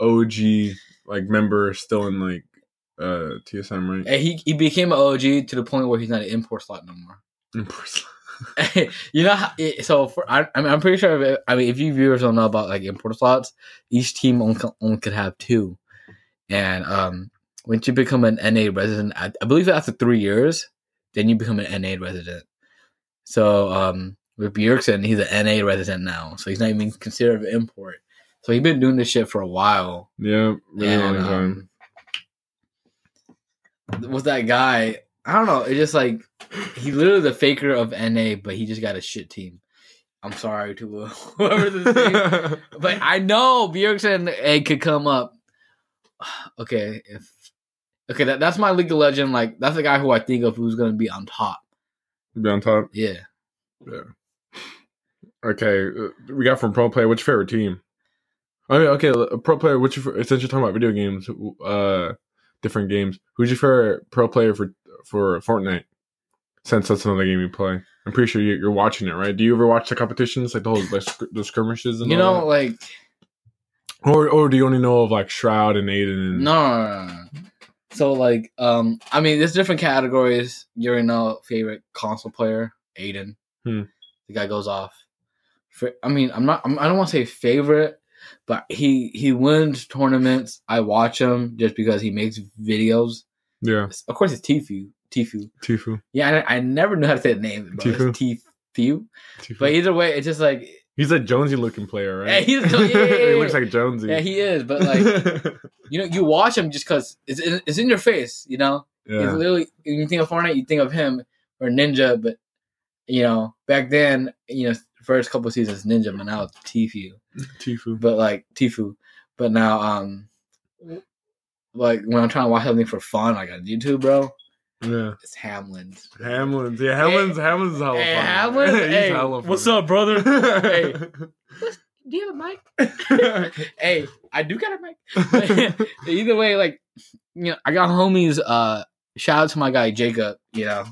OG like member still in like uh TSM, right? And he he became an OG to the point where he's not an import slot no more. you know, how, it, so for I, I mean, I'm pretty sure. If, I mean, if you viewers don't know about like import slots, each team only, only could have two, and um, once you become an NA resident, I, I believe after three years, then you become an NA resident. So um, with Bjergsen, he's an NA resident now, so he's not even considered an import. So he's been doing this shit for a while. yeah, really long And, time. um, with that guy, I don't know. It's just like he literally the faker of NA, but he just got a shit team. I'm sorry to uh, whoever this team, but I know Bjergsen eh, could come up. okay, if okay, that, that's my League of Legend. Like that's the guy who I think of who's gonna be on top. Be on top. Yeah. Yeah. Okay, uh, we got from pro player. What's your favorite team? I mean, okay, a pro player. What's your fa- since you're talking about video games, uh, different games. Who's your favorite pro player for for Fortnite? Since that's another game you play, I'm pretty sure you- you're watching it, right? Do you ever watch the competitions, like the whole like, sc- the skirmishes and You all know, like or or do you only know of like Shroud and Aydan? And, no, no, no, no, no. So like, um, I mean, there's different categories. You already know favorite console player, Aydan. Hmm. The guy goes off. For, I mean, I'm not. I'm, I don't want to say favorite, but he he wins tournaments. I watch him just because he makes videos. yeah, Of course, it's Tfue. Tfue. Tfue. Yeah, I, I never knew how to say the name. Bro. Tfue. Tfue. Tfue. But either way, it's just like he's a Jonesy looking player, Yeah, right? he's- yeah, yeah, yeah, he looks like Jonesy. yeah, he is. But like you know, you watch him just because it's in, it's in your face. You know, He's yeah. literally when you think of Fortnite, you think of him or Ninja. But you know, back then, you know, first couple seasons Ninja, but now it's Tfue. Tfue. But like Tfue. But now, um, like when I'm trying to watch something for fun, like on YouTube, bro, Yeah. it's Hamlinz. Hamlinz. Yeah, Hamlinz. Hamlinz is hella Hey, funny. Hamlin, He's hey, hella what's up, brother? hey, do you have a mic? hey, I do got a mic. Either way, like you know, I got homies. Uh, shout out to my guy Jacob. You know,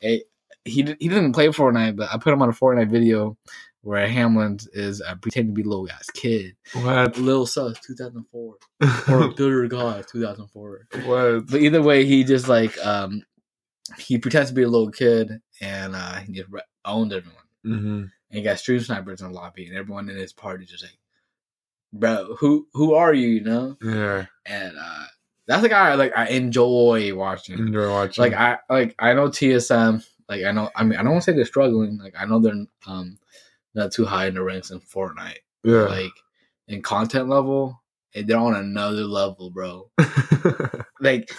hey, he di- he doesn't play Fortnite, but I put him on a Fortnite video where Hamlin is uh, pretending to be little guy's kid. what? Lil Sus, two thousand four, or Bitter God, two thousand four. what? But either way, he just like um, he pretends to be a little kid and uh, he just owned everyone. Mm-hmm. And he got stream snipers in the lobby, and everyone in his party just like, bro, who who are you? You know? Yeah. and uh that's the guy I like I enjoy watching. Enjoy watching. Like I like I know TSM. Like I know I mean I don't want to say they're struggling. Like I know they're um not too high in the ranks in Fortnite. yeah. Like in content level, they're on another level, bro. Like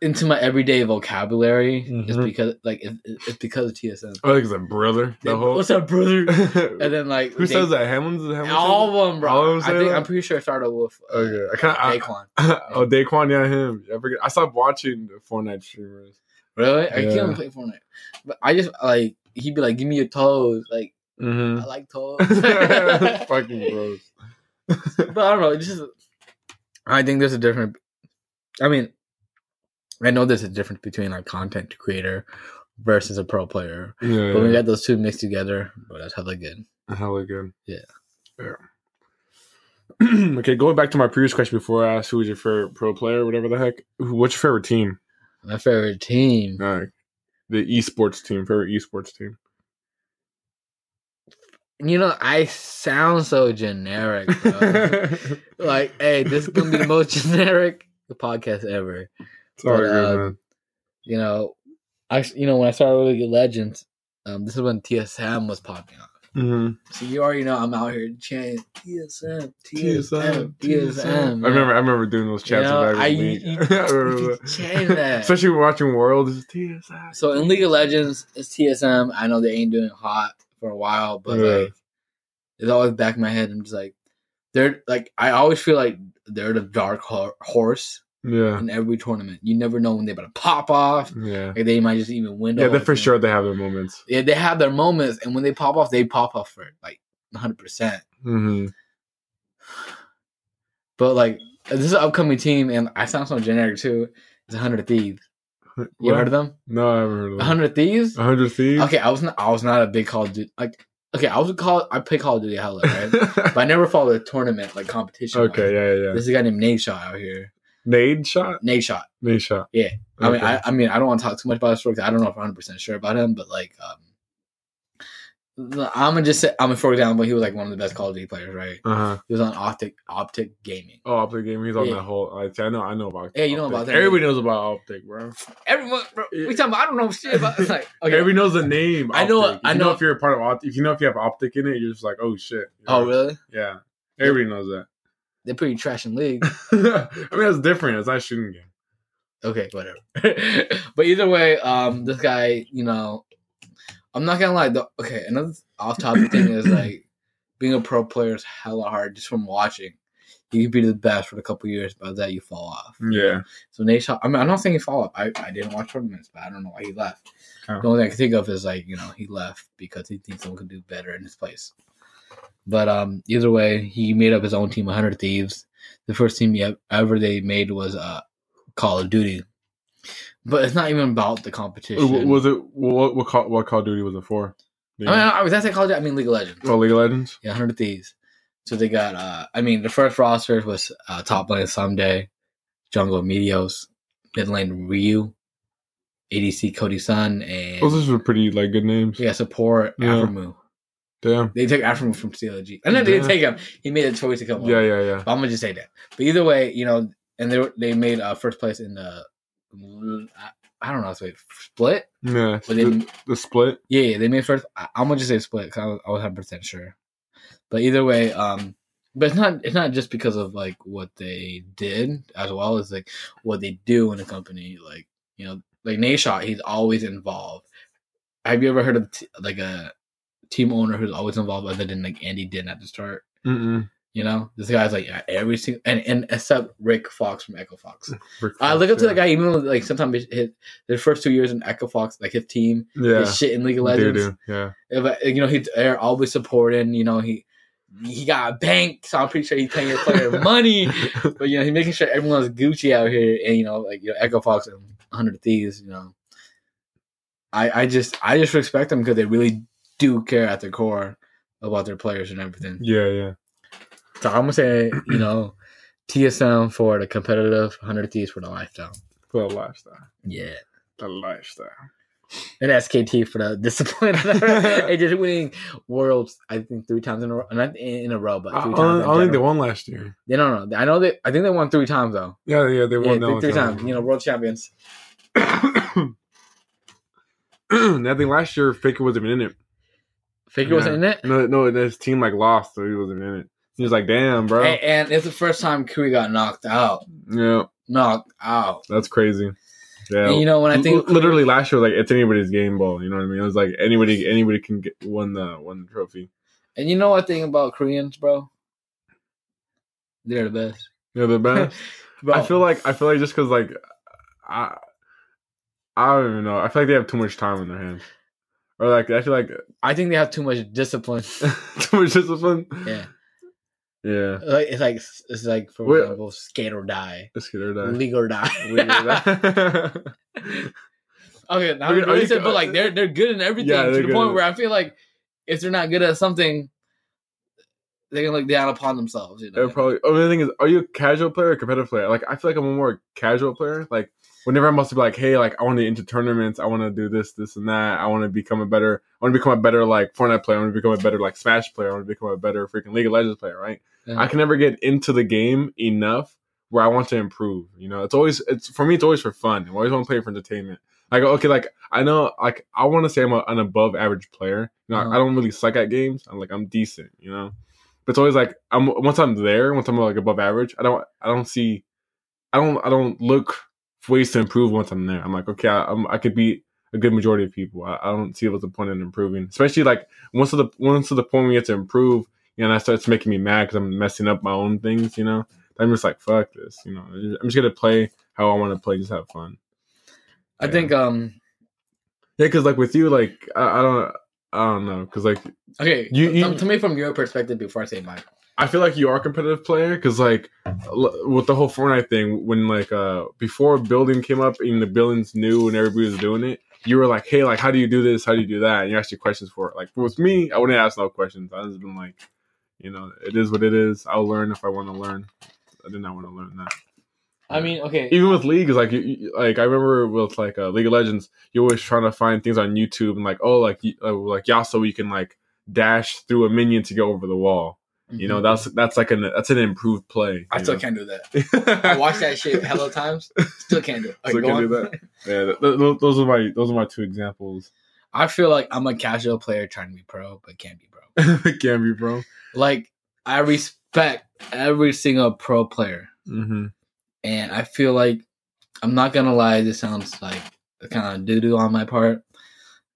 into my everyday vocabulary is Mhm. because like it, it- it's because of TSM. I think it's a brother. They- whole. What's up, brother? And then like they- says that? Hamlinz. Hamlinz All of them, bro. All of them I think that? I'm pretty sure it started with uh, Okay, I I- Daequan. oh, Daequan, yeah, him. I forget. I stopped watching the Fortnite streamers. Really? I can't play Fortnite. But I just like he'd be like, "Give me your toes." Like Mm-hmm. I like toes. Fucking gross. but I don't know. It's just I think there's a different. I mean, I know there's a difference between like content creator versus a pro player, Yeah, but we yeah. got those two mixed together. But that's hella good. hella good. Yeah. Yeah. okay, going back to my previous question before I asked who was your favorite pro player, whatever the heck. What's your favorite team? My favorite team. Uh, the esports team, favorite esports team. You know, I sound so generic, bro. like, hey, this is gonna be the most generic podcast ever. all But, uh, man. you know, I you know when I started League of Legends, um, this is when TSM was popping off. Mm-hmm. So you already know I'm out here chanting TSM, TSM, TSM, TSM. I remember, I remember doing those chants. You know, with I everybody. you, I that. chanting that. Especially watching World. It's TSM. So in League of Legends, it's TSM. I know they ain't doing hot for a while, but Yeah. like it's always back in my head. I'm just like they're like I always feel like they're the dark ho- horse yeah, in every tournament. You never know when they're about to pop off. yeah, Like they might just even win. yeah. They for sure they have their moments. Yeah, they have their moments, and when they pop off, they pop off for like 100. percent Mm-hmm. But like this is an upcoming team, and I sound so generic too. It's 100 Thieves. You heard of them? No, I haven't heard of them. 100 Thieves. 100 Thieves. Okay, I was not. I was not a big Call of Duty. Like, okay, I was a call. I play Call of Duty hella, right? but I never followed a tournament like competition. okay, yeah, yeah, yeah. This is a guy named Nadeshot out here. Nadeshot. Nade Shot. Nadeshot. Yeah. I mean, I, I mean, I don't want to talk too much about his story. 'cause I don't know if I'm 100 percent sure about him, but like, um, I'm gonna just say, I mean, for example, he was like one of the best Call of Duty players, right? Uh huh. He was on Optic Optic Gaming. Oh, Optic Gaming. He's on Yeah. that whole. I, I know. I know about. Yeah, you know Optic. about that. Everybody knows about Optic, bro. Everyone, bro, we talking about. I don't know shit about. It's like, okay. Everybody knows the name. I know- If I know- if you're a part of Optic. If you know if you have Optic in it, you're just like, oh shit. oh, really? Yeah. Everybody knows that. They're pretty trash in league. I mean, that's different. It's not a shooting game. okay, whatever. but either way, um, this guy, you know, I'm not gonna lie. The, okay, another off-topic thing is like being a pro player is hella hard just from watching. you can be the best for a couple years, but that you fall off. Yeah. So Nate I mean, I'm not saying he fall off. I, I didn't watch tournaments, but I don't know why he left. Oh. The only thing I can think of is like, you know, he left because he thinks someone could do better in his place. But um, either way, he made up his own team, 100 Thieves. The first team he ever they made was uh, Call of Duty. But it's not even about the competition. Was it what what Call, what Call of Duty was it for? I mean, I, was that say Call of Duty? I mean League of Legends. oh, League of Legends. Yeah, 100 Thieves. So they got, uh, I mean, the first roster was uh, top lane Ssumday, jungle Meteos, mid lane Ryu, ADC Cody Sun, and Those are pretty like good names. yeah, support Yeah. Aphromoo. Damn. They took Aphromoo from CLG. And then they didn't take him. He made a choice to come Yeah, yeah, yeah. But I'm going to just say that. But either way, you know, and they were, they made uh, first place in the, I, I don't know, so split? Yeah. But they, The, the split. Yeah, yeah, they made first. I, I'm gonna just say split because I was, I was 100 percent sure. But either way, um, but it's not it's not just because of like what they did as well as like what they do in a company. Like you know, like Nadeshot, he's always involved. Have you ever heard of t- like a team owner who's always involved other than like Andy did at the start? Mm-mm. You know, this guy's like every single and, and except Rick Fox from Echo Fox. Rick I look up to yeah. that guy even like sometimes his, his first two years in Echo Fox, like his team, Yeah. his shit in League of Legends. Doo-doo, Yeah. Uh, you know, he's they're always supporting. You know, he he got a bank, so I'm pretty sure he's paying his player money. But you know, he's making sure everyone's Gucci out here, and you know, like you know, Echo Fox and Hundred Thieves. You know, I I just I just respect them because they really do care at their core about their players and everything. Yeah, yeah. So I'm gonna say, you know, TSM for the competitive, Hundred Thieves for the lifestyle. For the lifestyle. Yeah. The lifestyle. And SKT for the discipline. and just winning worlds, I think three times in a row. Not in, a row, but three I, times. I in think they won last year. They don't know. I know they. I think they won three times though. Yeah, yeah, they Yeah, won that three, three time. times. You know, world champions. I think last year Faker wasn't even in it. Faker wasn't in it. No, no, his team like lost, so he wasn't in it. He was like, "Damn, bro." And, and it's the first time Korea got knocked out. Yeah, Knocked out. that's crazy. Yeah, And you know when I think L- literally last year, like it's anybody's game ball. You know what I mean? It was like anybody, anybody can get won the won the trophy. and you know what thing about Koreans, bro? They're the best. You know the best. I feel like I feel like just because like I I don't even know. I feel like they have too much time on their hands, or like I feel like I think they have too much discipline. too much discipline. yeah, Yeah, like it's like it's like for Wait. example, skate or die, get her that. league or die. Okay, now are you- said, but like they're they're good in everything Yeah, to the point where I feel like if they're not good at something, they can look down upon themselves. You know, They're probably. Oh, the thing is, are you a casual player or a competitive player? Like, I feel like I'm a more casual player. Like, whenever I must be like, hey, like I want to enter tournaments, I want to do this, this, and that. I want to become a better. I want to become a better like Fortnite player. I want to become a better like Smash player. I want to become a better freaking League of Legends player. Right? Yeah. I can never get into the game enough where I want to improve. You know, it's always it's for me. It's always for fun. I always want to play for entertainment. Like, okay, like I know, like I want to say I'm a, an above average player. You know, Uh-huh. I don't really suck at games. I'm like I'm decent. You know. But it's always like I'm once I'm there, once I'm like above average, I don't I don't see I don't I don't look ways to improve once I'm there. I'm like, okay, I, I'm, I could beat a good majority of people. I, I don't see what's the point in improving, especially like once to the once to the point we get to improve, you know, that starts making me mad because I'm messing up my own things. You know, I'm just like, fuck this. You know, I'm just gonna play how I want to play, just have fun. I think um Yeah, because like with you, like I, I don't I don't know, because like okay. You- you- tell, tell me from your perspective before I say mine. I feel like you are a competitive player because, like, l- with the whole Fortnite thing, when like uh before building came up and the buildings new and everybody was doing it, you were like, "Hey, like, how do you do this? How do you do that?" And you asked your questions for it. Like, with me, I wouldn't ask no questions. I just been like, you know, it is what it is. I'll learn if I want to learn. I did not want to learn that. I mean, okay. Even with League, is like, you, you- like I remember with like uh, League of Legends, you're always trying to find things on YouTube and like, oh, like, y- uh, like Yasuo, you can like dash through a minion to go over the wall. You know, that's that's like an that's an improved play. Mm-hmm. I still know? can't do that. I watched that shit hella times. Still can't do it. Still can't on. do that? Yeah, th- th- those are my those are my two examples. I feel like I'm a casual player trying to be pro, but can't be pro. can't be, pro. Like I respect every single pro player, Mm-hmm. and I feel like I'm not gonna lie. This sounds like kind of doo doo on my part.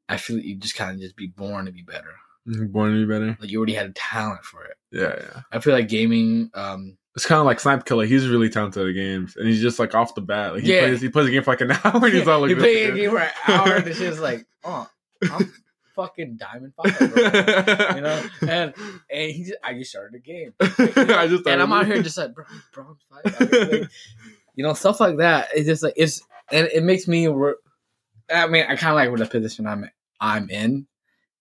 I feel like you just kind of just be born to be better. Born to be better. Like you already had a talent for it. Yeah, yeah. I feel like gaming. Um, It's kind of like Snipe Killer. He's really talented at games, and he's just like off the bat. Like he Yeah. plays, he plays a game for like an hour, and he's all like, you play a game for an hour, and it's just like, oh, I'm fucking diamond five, bro. you know. And and he just, I just started the game, I just and I'm out here just like bro, bronze five, I mean, like, you know, stuff like that. It's just like it's, and it makes me. Re- I mean, I kind of like what the position I'm I'm in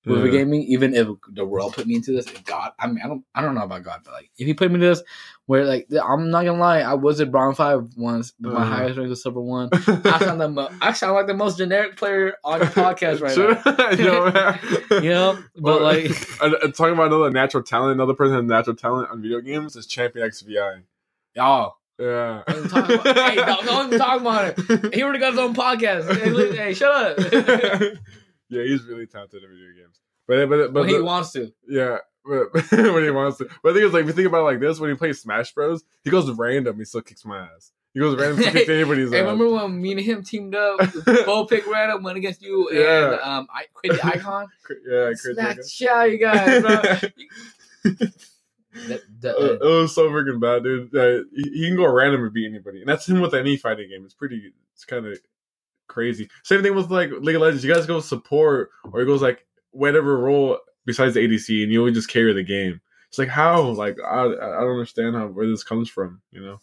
with Yeah. gaming. Even if the world put me into this, if God, I mean, I don't, I don't know about God, but like if he put me into this, where like I'm not gonna lie, I was at bronze five once, but my Uh-huh. highest rank was silver one. I sound the mo- I sound like the most generic player on your podcast right now. Sure. Yo. You know, but like, and, and talking about another natural talent, another person with natural talent on video games is Champion XVI. y'all, Yeah. Don't talk about- hey, don't, don't even talk about it. He already got his own podcast. Hey, hey shut up. Yeah, he's really talented in video games. But but but when he wants to. yeah, but, when he wants to. But the thing is, like, if you think about it like this, when he plays Smash Bros, he goes random. He still kicks my ass. He goes random, he kicks anybody's ass. Hey, ass. remember when me and him teamed up? Both pick random, went against you and um, I quit the icon. yeah, crazy. Smack the shit out you guys, bro. That- that- Uh, it was so freaking bad, dude. Uh, he, he can go random and beat anybody, and that's him with any fighting game. It's pretty, it's kind of crazy. Same thing with like League of Legends. You guys go support, or it goes like whatever role besides the ADC, and you only just carry the game. It's like how, like I, I don't understand how where this comes from. You know?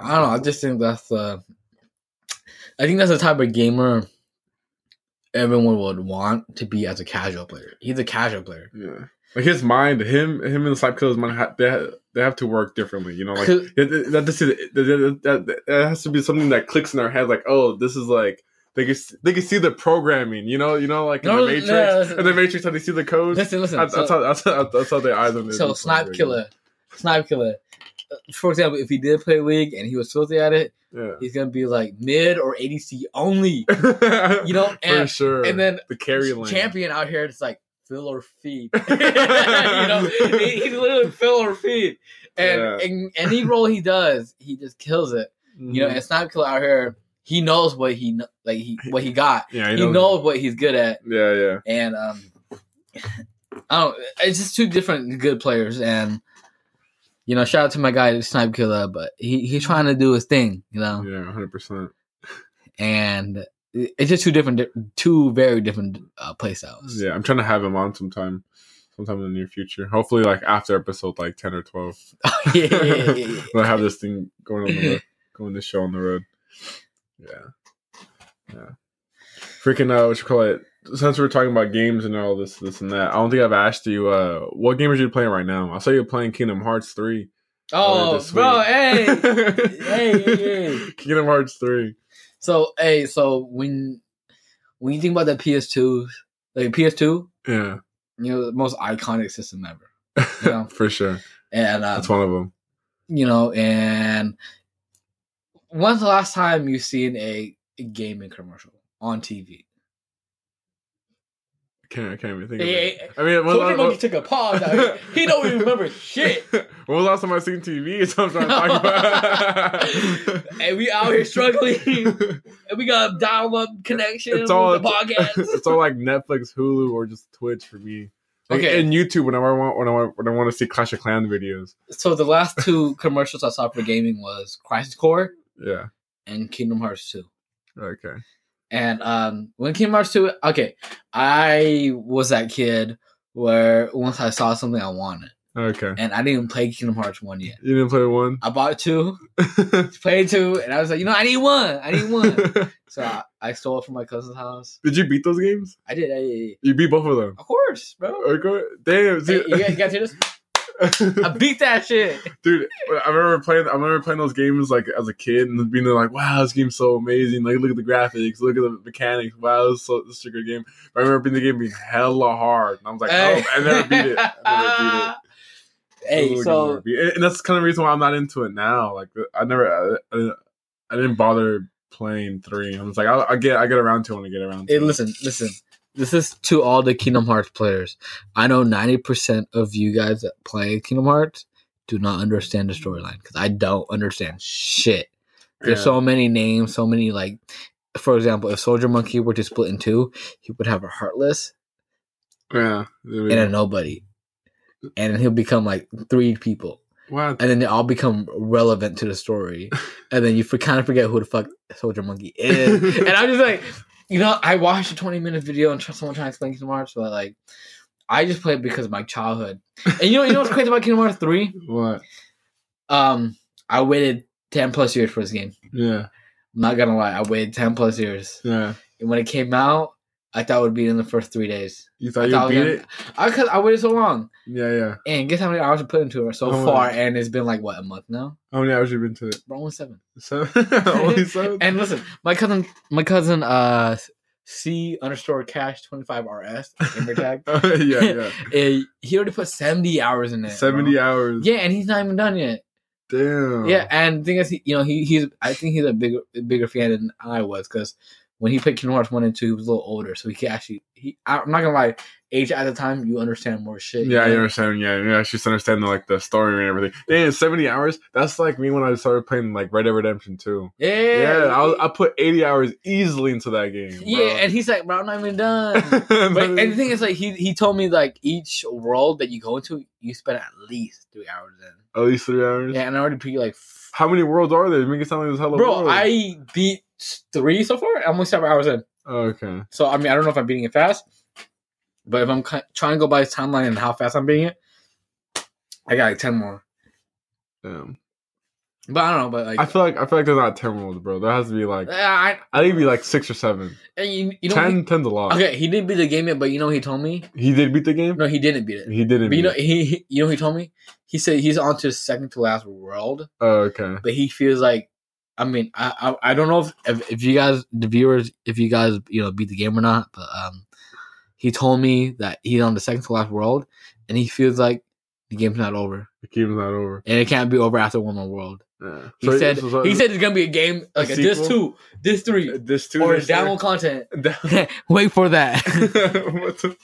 I don't know. I just think that's uh, I think that's the type of gamer everyone would want to be as a casual player. He's a casual player. Yeah. Like his mind, him, him and the Slap Killer's mind, ha- they ha- they have to work differently. You know, like Cause- that, that, that, that, that, that has to be something that clicks in their head. Like, oh, this is like they can they can see the programming. You know, you know, like in No, the Matrix, no, listen. in the Matrix, how they see the codes. Listen, listen. That's, that's so, how that's how, that's how their eyes on it. so snipe killer, snipe killer. Uh, For example, if he did play League and he was filthy at it, Yeah, he's gonna be like mid or ADC only. you know, for and- sure. And then the carry lane. champion out here, it's like fill or feed. you know, he, he's literally fill or feet, And, Yeah. and any role he does, he just kills it. You know, Mhm. and Snipe Killer out here, he knows what he like he what he got. yeah, He knows what he's good at, Yeah, yeah. and um, I don't. It's just two different good players, and you know, shout out to my guy Snipe Killer, but he he's trying to do his thing, you know, Yeah, hundred percent. and it's just two different, two very different uh, play styles. Yeah, I'm trying to have him on sometime, sometime in the near future. Hopefully, like after episode like ten or twelve. yeah, yeah, yeah, yeah, yeah. Have this thing going on the road, going this show on the road. Yeah, yeah. Freaking uh, what you call it? Since we're talking about games and all this, this and that, I don't think I've asked you uh, what game are you playing right now. I saw you playing Kingdom Hearts three. Oh, bro, hey, hey, hey, hey. Kingdom Hearts three. So, hey, so when when you think about the PS2, like PS2, Yeah, you know, the most iconic system ever, Yeah. for sure. and um, That's one of them. you know, and when's the last time you seen a gaming commercial on TV? I can't, I can't even think of it. I mean, when, when- Monkey took a pause. Out. He don't even remember shit. when was the last time I seen TV? Is what I'm trying to talk about. And we out here struggling, and we got a dial-up connection It's all- with the podcast. it's all like Netflix, Hulu, or just Twitch for me. Like, Okay. and YouTube whenever I want when I want when I want to see Clash of Clans videos. So the last two commercials I saw for gaming was Crisis Core Yeah. and Kingdom Hearts 2. Okay. And um, when Kingdom Hearts 2, okay, I was that kid where once I saw something I wanted, Okay. and I didn't even play Kingdom Hearts 1 yet. You didn't play one. I bought two, played two, and I was like, you know, I need one. I need one. so I, I stole it from my cousin's house. Did you beat those games? I did. I, You beat both of them. of course, bro. Okay. Damn. Hey, you, guys, you guys hear this? I beat that shit. Dude, I remember playing. I remember playing those games like as a kid and being like, "Wow, this game's so amazing! Like, look at the graphics, look at the mechanics. Wow, this is, so, this is a good game." But I remember beating the game being hella hard, and I was like, Hey. "Oh, I never beat it. I never beat it." Hey, so games never beat it. and that's kind of the reason why I'm not into it now. Like, I never, I, I, I didn't bother playing three. I was like, I'll, I get, I get around to it when I get around. to Hey, it. listen, listen. This is to all the Kingdom Hearts players. I know ninety percent of you guys that play Kingdom Hearts do not understand the storyline because I don't understand shit. There's Yeah. so many names, so many like. For example, if Soldier Monkey were to split in two, he would have a Heartless Yeah. and a nobody, and then he'll become like three people, what? and then they all become relevant to the story, and then you for, kind of forget who the fuck Soldier Monkey is, and I'm just like, you know, I watched a 20 minute video and someone trying to explain Kingdom Hearts, but like, I just played because of my childhood, and you know, you know what's crazy about Kingdom Hearts three? What? Um, I waited 10 plus years for this game. Yeah. I'm not gonna lie, I waited 10 plus years. Yeah. And when it came out, I thought it would be in the first three days. You I thought you thought beat I it? I cause I waited so long. Yeah, yeah. And guess how many hours I put into it so Oh, far, wow. and it's been like what a month now. How many hours you been to it? Bro, only seven. Seven. Only seven. And listen, my cousin, my cousin, uh, C underscore cash twenty five RS gamer tag. yeah, yeah. he already put seventy hours in it. bro. Seventy hours. Yeah, and he's not even done yet. Damn. Yeah, and the thing is, he, you know, he he's I think he's a bigger bigger fan than I was because when he played Kingdom Hearts one and two, he was a little older, so he could actually. He, I'm not gonna lie, age at the time, you understand more shit. Yeah, you you know? understand. Yeah, you actually understand the, like the story and everything. Damn, seventy hours. That's like me when I started playing like Red Dead Redemption Two. yeah, Yeah, I, was, I put eighty hours easily into that game. yeah, and he's like, bro, I'm not even done. But and the thing is, like, he he told me like each world that you go into, you spend at least three hours in. at least three hours. Yeah, and I already beat like, f- How many worlds are there? Make it sound like there's hella bro, worlds. I beat three so far. I'm only seven hours in. Oh, okay. So I mean, I don't know if I'm beating it fast, but if I'm trying to go by his timeline and how fast I'm beating it, I got like ten more. Damn. But I don't know. But like, I feel like I feel like there's not ten worlds, bro. There has to be like uh, I, I think it'd be like six or seven. I you, you know, Ten, he- ten's a lot. okay, he didn't beat the game yet, but you know, what he told me He did beat the game. no, he didn't beat it. He didn't. But you know, beat it. he, you know, what he told me he said he's on to his second to last world, Oh, okay. but he feels like. I mean, I, I I don't know if, if if you guys the viewers if you guys you know beat the game or not, but um, he told me that he's on the second to last world, and he feels like the game's not over, The game's not over. and it can't be over after one more world. Yeah. He So- said so- he said it's gonna be a game like a, this two, this three, this two, or this download content. Wait for that.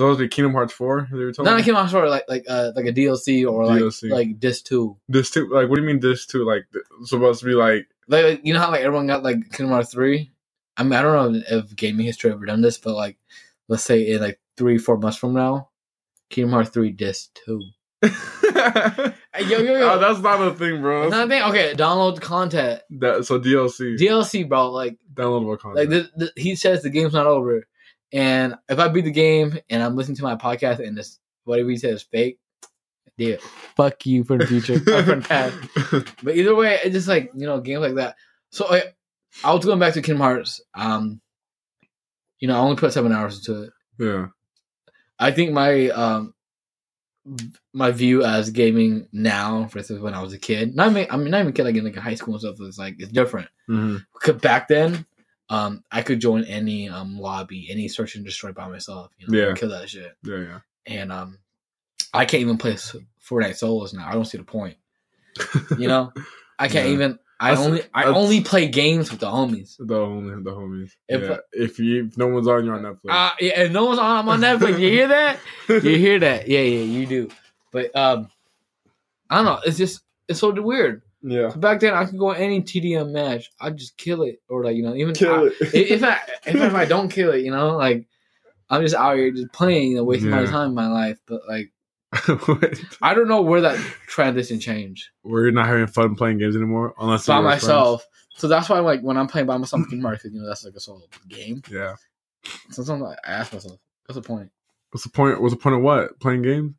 what the? so it was be Kingdom Hearts four. They were talking. Not a Kingdom Hearts story, like like uh like a DLC or like DLC. like this two. This two. Like, what do you mean this two? Like, th- supposed to be like. Like, like, you know how like everyone got like Kingdom Hearts three. I mean, I don't know if gaming history ever done this, but like, let's say in like three four months from now, Kingdom Hearts three disc two. Hey, yo yo yo. Oh, that's not a thing, bro. Another thing, okay, download content, That so DLC DLC, bro. Like, downloadable content. like the, the, he says the game's not over, and if I beat the game and I'm listening to my podcast and this whatever he says is fake, yeah, fuck you for the future, for the past. But either way, it's just like you know games like that. So I, I was going back to Kingdom Hearts. Um, you know, I only put seven hours into it. yeah. I think my um my view as gaming now versus when I was a kid. Not even, I mean, not even kid like in like high school and stuff. It's like it's different. hmm Cause back then, um, I could join any um lobby, any search and destroy by myself. You know, Yeah. kill that shit. Yeah, yeah. And um, I can't even play Fortnite solos now. I don't see the point. You know, I can't Yeah. even. I That's- only I only play games with the homies. The homie, the homies. If- yeah. if you if no one's on, you're on Netflix. Uh, yeah, and no one's on. I'm on Netflix. You hear that? You hear that? Yeah, yeah, you do. But um, I don't know. It's just it's so weird. Yeah. Back then, I could go any TDM match. I'd just kill it, or like you know, even Kill I- it. if I even if I don't kill it, you know, like I'm just out here just playing, you know, wasting my time in my life. But like I don't know where that transition changed We're not having fun playing games anymore unless by you're with myself. So that's why like when I'm playing by myself, Kingdom Hearts, you know, that's like a solo game. Yeah. So sometimes I ask myself, what's the point? What's the point? What's the point of what? Playing games?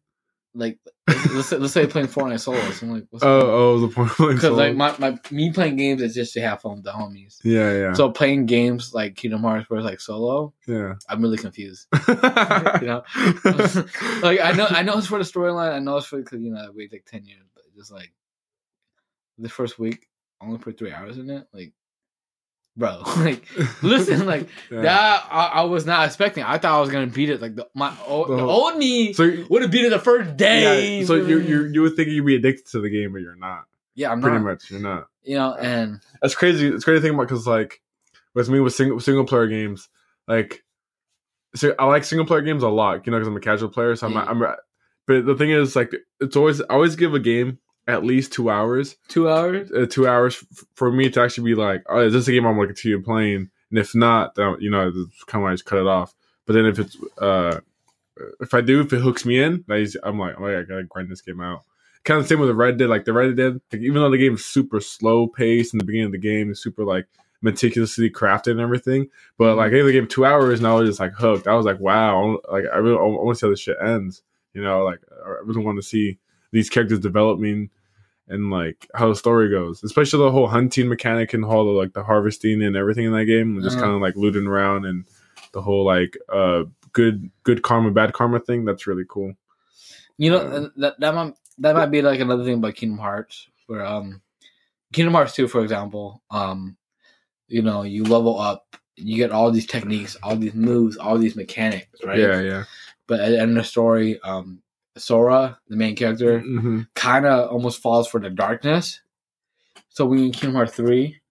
Like let's say, let's say playing Fortnite solos. I'm like, what's Oh, oh, the point Because like my, my me playing games is just to have fun with the homies. yeah, yeah, So playing games like Kingdom Hearts where it's like solo, yeah. I'm really confused. you know, like I know I know it's for the storyline. I know it's for because you know I wait like ten years, but just like the first week, I only put three hours in it. Like, bro, like listen, like Yeah. that I, I was not expecting. I thought I was gonna beat it. Like the my old, the The- old me So, would have beat it the first day. yeah, so you you you would think you'd be addicted to the game, but you're not. yeah, I'm Pretty not. much, you're not. You know, and That's crazy. It's crazy thing about because like with me with single single player games, like so I like single player games a lot. You know, because I'm a casual player, so I'm, Yeah. I'm. But the thing is, like, it's always I always give a game at least two hours. two hours. Uh, two hours f- for me to actually be like, oh, is this a game I'm going to continue playing? And if not, then you know, it's kind of like just cut it off. But then if it's uh, if I do, if it hooks me in, I'm like, oh, yeah, I gotta grind this game out. Kind of the same with the Red Dead. Like the Red Dead, like, even though the game is super slow paced in the beginning of the game, it's super like meticulously crafted and everything. But like, hey, the game two hours, and I was just like hooked. I was like, wow, like I really I want to see how this shit ends. You know, like I really want to see these characters developing and like how the story goes, especially the whole hunting mechanic and all the like the harvesting and everything in that game, and just Uh-huh. kind of like looting around and the whole like uh good good karma bad karma thing. That's really cool. You know Uh, that that might that might be like another thing about Kingdom Hearts, where um, Kingdom Hearts two, for example, um, you know, you level up, you get all these techniques, all these moves, all these mechanics, right? Yeah, yeah. But at the end of the story, um, Sora, the main character, hmm kind of almost falls for the darkness. So when you in Kingdom Hearts three,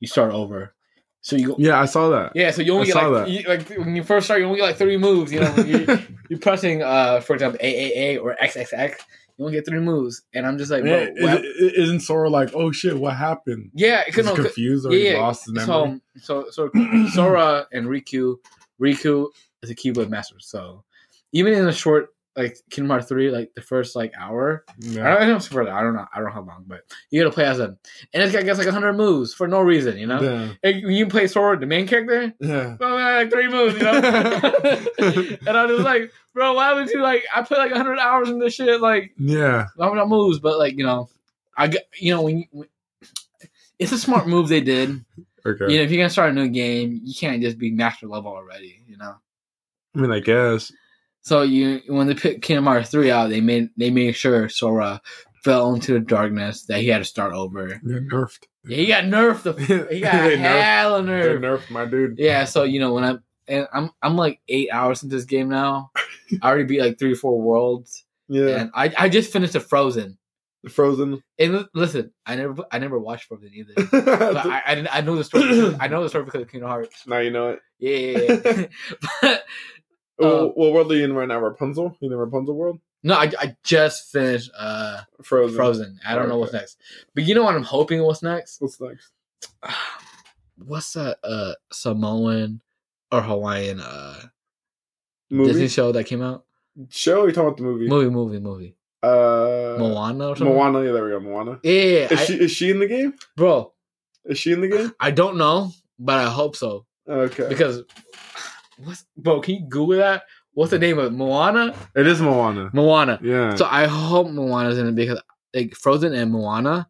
you start over. So you go, Yeah, I saw that. yeah, so you only I get saw like, that. you, like when you first start, you only get like three moves. You know, when you, you're pressing, uh, for example, AAA or XXX. You only get three moves, and I'm just like, bro, Yeah, is, isn't Sora like, oh shit, what happened? yeah, He's cause, no, confused or yeah, yeah. lost his memory. So, so, so Sora and Riku, Riku is a Keyblade master. So, even in a short like Kingdom Hearts three, like the first like hour, I yeah. don't, I don't further. I don't know. I don't know how long, but you gotta play as him, and it's got gets like hundred moves for no reason. You know, yeah, and you play Sora, the main character, yeah. well, like three moves, you know. and I was like, bro, why would you like? I put like hundred hours in this shit, like yeah. I'm not moves, but like you know, I you know when, you, when it's a smart move they did. Okay. You know, if you're gonna start a new game, you can't just be master level already. You know. I mean, I guess. So you when they put Kingdom Hearts three out, they made they made sure Sora fell into the darkness that he had to start over. Yeah, nerfed. Yeah, he got nerfed. The, he got They nerfed- They nerfed. nerfed my dude. Yeah, so you know when I'm and I'm I'm like eight hours into this game now. I already beat like three or four worlds, Yeah. and I I just finished the Frozen. Frozen. And listen, I never I never watched Frozen either. But I, I, I know the story. because- I know the story because of Kingdom Hearts. now you know it. Yeah, yeah, yeah. but Uh, well, what are you in right now? Rapunzel? You in the Rapunzel world? no, I, I just finished uh Frozen. Frozen. I don't know what's next. But you know what I'm hoping what's next? What's next? What's that uh Samoan or Hawaiian uh Movie? Disney show that came out? Show? Or you talking about the movie? Movie, movie, movie. Uh, Moana or something? Moana. Yeah, there we go. Moana. Yeah, yeah, yeah. Is I- she is she in the game? bro, Is she in the game? I don't know, but I hope so. Okay. Because what's bro, can you Google that? What's the name of it? Moana? it is Moana. Moana. Yeah. So I hope Moana's in it because like Frozen and Moana.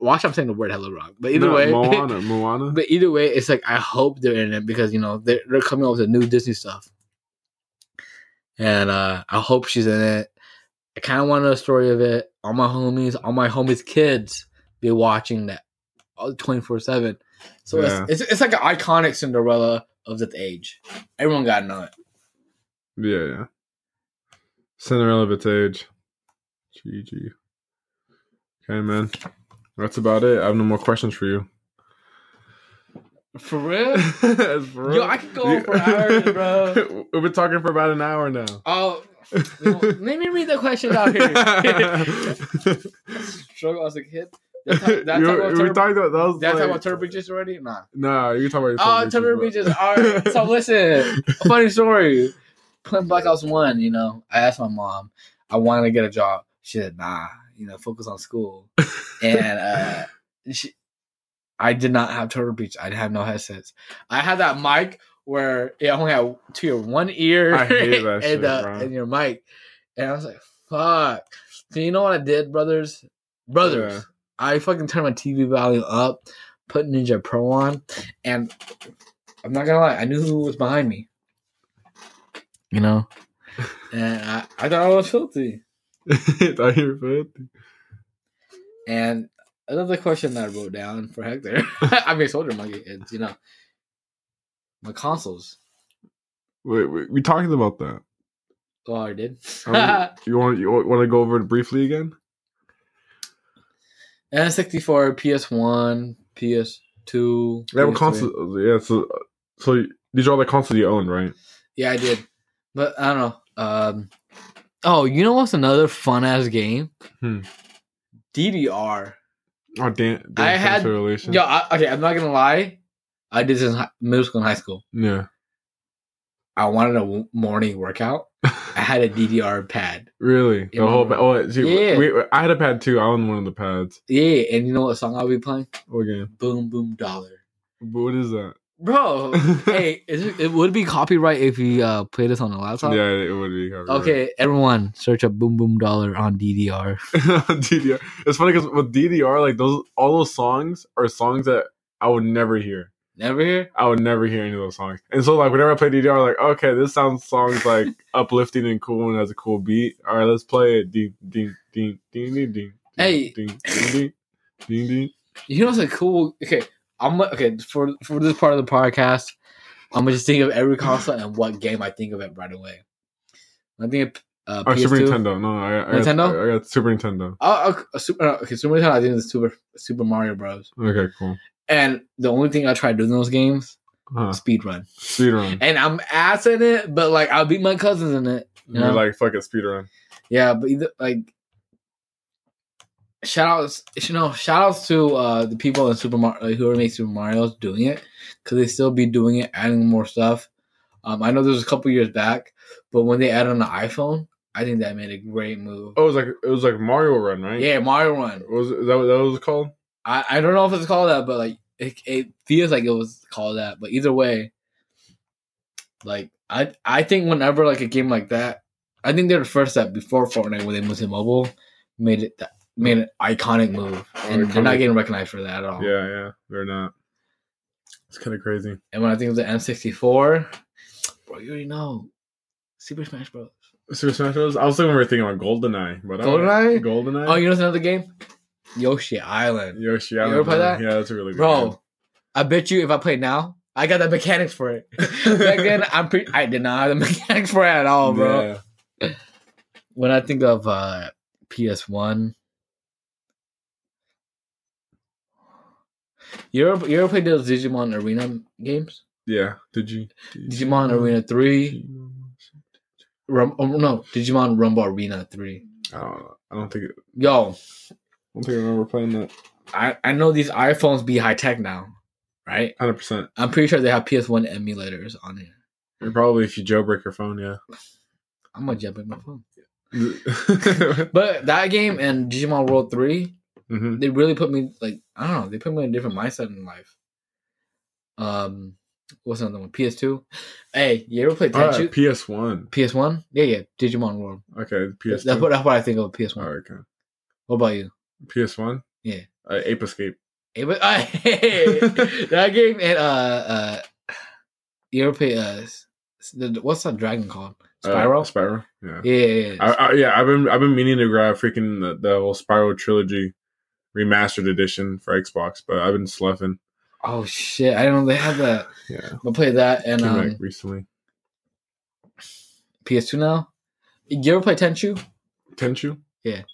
Watch, I'm saying the word hella wrong, but either No, way, Moana. Moana. but either way, it's like I hope they're in it because you know they're they're coming up with the new Disney stuff, and uh I hope she's in it. I kind of want the story of it. All my homies, all my homies' kids be watching that twenty four seven. So Yeah. it's, it's it's like an iconic Cinderella of that age. Everyone got to know it. Yeah, yeah. Cinderella of its age. GG. Okay, man. That's about it. I have no more questions for you. For real? That's for Yo, I could go on for hours, bro. We've been talking for about an hour now. Oh, you let me read the questions out here. Struggle as a kid. Did I talk- You- about we talked about that was did I talk like- about Turbo Beaches already? Nah. Nah, you can talk about your Oh, Turbo Beaches, Beaches. All right. So listen, funny story. Playing Black Ops One, you know, I asked my mom, I wanted to get a job. She said, Nah, you know, focus on school. And uh, she, I did not have Turtle Beach. I have no headsets. I had that mic where it only had to your one ear I hate that and, shit, uh, and your mic. And I was like, fuck. So you know what I did, brothers? Brothers. Yeah. I fucking turned my TV volume up, put Ninja Pro on, and I'm not gonna lie, I knew who was behind me. You know? And I, I thought I was filthy. Thought you were filthy. And another question that I wrote down for Hector. I mean Soldier Monkey is, you know, my consoles. Wait, wait, we talked about that. Oh, I did. Um, you want you want to go over it briefly again? N64, PS1, PS2. Yeah, what PS3. console? Yeah, so so these are all the consoles you own, right? Yeah, I did. But I don't know. Um, oh, you know what's another fun ass game? Hmm. DDR. Oh, Dan, Dan I had- relation. Yo, I, okay, I'm not gonna lie. I did this in hi- middle school and high school. yeah. I wanted a morning workout, I had a DDR pad. Really? The whole oh, see, Yeah. we, I had a pad too. I owned one of the pads. Yeah, and you know what song I'll be playing? What game? Boom Boom Dollar. But what is that? Bro, hey, is it, it would be copyright if you uh, play this on a laptop. yeah, it would be. copyright. Okay, everyone, search up Boom Boom Dollar on DDR. DDR. It's funny because with DDR, like those, all those songs are songs that I would never hear. Never hear? I would never hear any of those songs. And so, like, whenever I play DDR, like, okay, this sounds songs like uplifting and cool and has a cool beat. All right, let's play it. Ding, ding, ding, ding, ding, ding. Hey. ding, ding, ding, ding, ding. You know what's a cool? Okay, I'm okay for for this part of the podcast. I'm gonna just think of every console and what game I think of it right away. I think of uh, Oh, PS2. Super Nintendo. No, I, I Nintendo? Got, I got Super Nintendo. Oh, okay, Super, uh, okay, Super Nintendo. I think it's Super Super Mario Bros. Okay, cool. And the only thing I tried doing in those games, Huh. speed run. Speedrun. And I'm ass in it, but like I'll beat my cousins in it. You You're know? like, fuck it, speedrun. Yeah, but either like shout outs, you know, shout outs to uh the people in Super Mario like, who are making Super Mario's doing it because they still be doing it, adding more stuff. Um, I know there was a couple years back, but when they added on the iPhone, I think that made a great move. Oh, it was like it was like Mario Run, right? Yeah, Mario Run. What was it, is that what that was called? I, I don't know if it's called that, but like it, it feels like it was called that. But either way, like I I think whenever like a game like that, I think they're the first that before Fortnite when they moved to mobile made it that made an iconic move, and they're not getting recognized for that at all. Yeah, yeah, they're not. It's kind of crazy. And when I think of the N64, bro, you already know Super Smash Bros. Super Smash Bros. I was thinking we were thinking about GoldenEye, but GoldenEye? GoldenEye. Oh, you know what's another game? Yoshi Island, Yoshi. You Island, ever play that? Yeah, that's a really good bro. game. I bet you if I play now, I got the mechanics for it. Back then, I'm pretty. I did not have the mechanics for it at all, bro. Yeah. when I think of uh, PS1, you ever you ever played those Digimon Arena games? Yeah. Did you? Digimon Arena Three, Rum, oh, no, Digimon Rumble Arena Three. I don't. know. I don't think. I Yo, don't think I remember playing that. I I know these iPhones be high tech now, right? Hundred percent. I'm pretty sure they have PS1 emulators on here. Probably if you jailbreak your phone, yeah. I'm gonna jailbreak my phone. mm-hmm. But that game and Digimon World Three, they really put me like I don't know. They put me in a different mindset in life. Um, what's another one? PS2. Hey, you ever play All Tenchu? right, PS One. PS1? Yeah, yeah. Digimon World. Okay, PS. That's what that's what I think of PS1. All right, okay. What about you? PS One. Yeah. Uh, Ape Escape. But, uh, that game and uh uh, you ever play uh, what's that dragon called? Uh, Spyro. Spyro. Yeah. yeah, yeah, yeah. I, I, yeah, I've been I've been meaning to grab freaking the, the whole Spyro trilogy remastered edition for Xbox, but I've been sloughing. oh shit! I don't know they have that. Yeah, I play that and came um, recently. PS2 now. You ever play Tenchu? Tenchu? Yeah.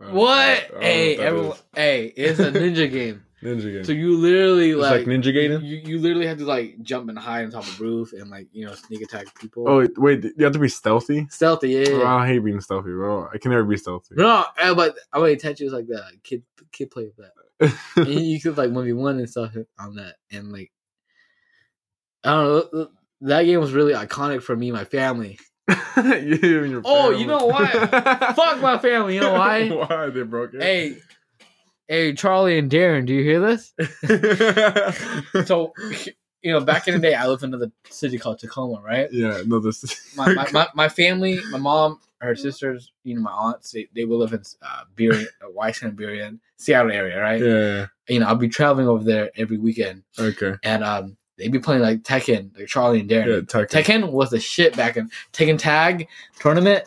Don't- What? Know Hey, what everyone. is. Hey, it's a ninja game. Ninja game. So you literally it's like, like, Ninja Gaiden. you, you literally have to like jump and hide on top of the roof and like you know sneak attack people. Oh wait, you have to be stealthy. stealthy, yeah. Oh. I hate being stealthy, bro. I can never be stealthy. No, eh, but I mean, Tenchu is like that kid kid play with that. and you could like one v one and stuff on that, and like I don't know. That game was really iconic for me, my family. you Oh, you know what? Fuck my family. You know why? why they broke it? hey, hey, Charlie and Darren, do you hear this? So, you know, back in the day, I lived in another city called Tacoma, right? yeah, no, this. My, my, my, my family, my mom, her sisters, you know, my aunts, they, they will live in uh, Burien, uh, Washington, Burien, Seattle area, right? yeah. You know, I'll be traveling over there every weekend, Okay. and um, they'd be playing like Tekken, like Charlie and Darren. Yeah, Tekken. Tekken was the shit back in Tekken Tag tournament.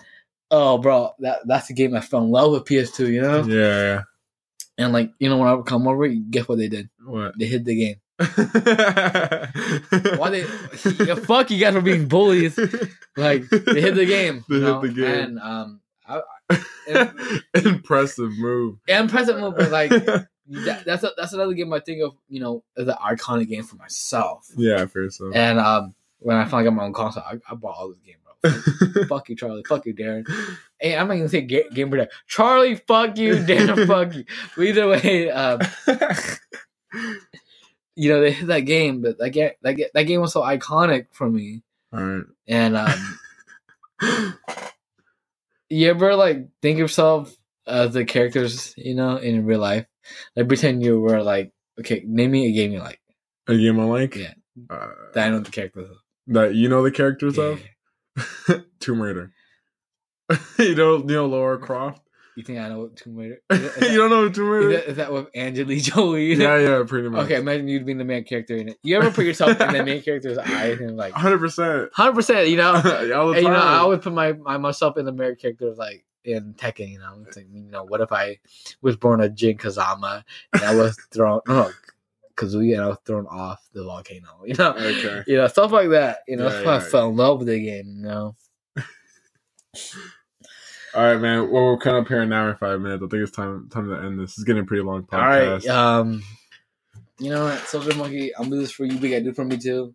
Oh, bro, that that's the game I fell in love with PS2. You know, Yeah, yeah. and like you know when I would come over, guess what they did? What? They hid the game. Why they? fuck you guys for being bullies. Like they hit the game. They hit know? the game. And um, I, Impressive move. Impressive move, but like that, that's a, that's another game I think of. You know, as an iconic game for myself. yeah, fair so. And um, when I finally got my own console, I, I bought all this game, bro. fuck you, Charlie. Fuck you, Darren. Hey, I'm not gonna say ga- game for that. Charlie, fuck you, Darren, fuck you. But either way, um, you know they hit that game, but that game that, ga- that game was so iconic for me. All right. And um, you ever like think of yourself as the characters, you know, in real life? Like pretend you were like, okay, name me a game you like A game I like. Yeah. Uh, that I know the characters. of. that you know the characters Yeah. of Tomb Raider. you know, you know Lara Croft. You think I know what Tomb Raider? That, you don't know Tomb that, Raider? is that, is that with Angelina Jolie? yeah, yeah, pretty much. Okay, imagine you being the main character in it. You ever put yourself in the main character's eyes and like, hundred percent. hundred percent, you know? All And, you know, I always put my, my myself in the main character like in Tekken. You know, it's like, you know, what if I was born a Jin Kazama and I was thrown, no, Kazuya, and I was thrown off the volcano. You know, Okay. you know, stuff like that. You know, Yeah, that's why I yeah. fell in love with the game. You know, All right, man. Well, we're kind of up here an hour and five minutes. I think it's time time to end this. It's getting a pretty long all right. Um, you know what, Soldier Monkey, I'm doing this for you. Big, I do for me too.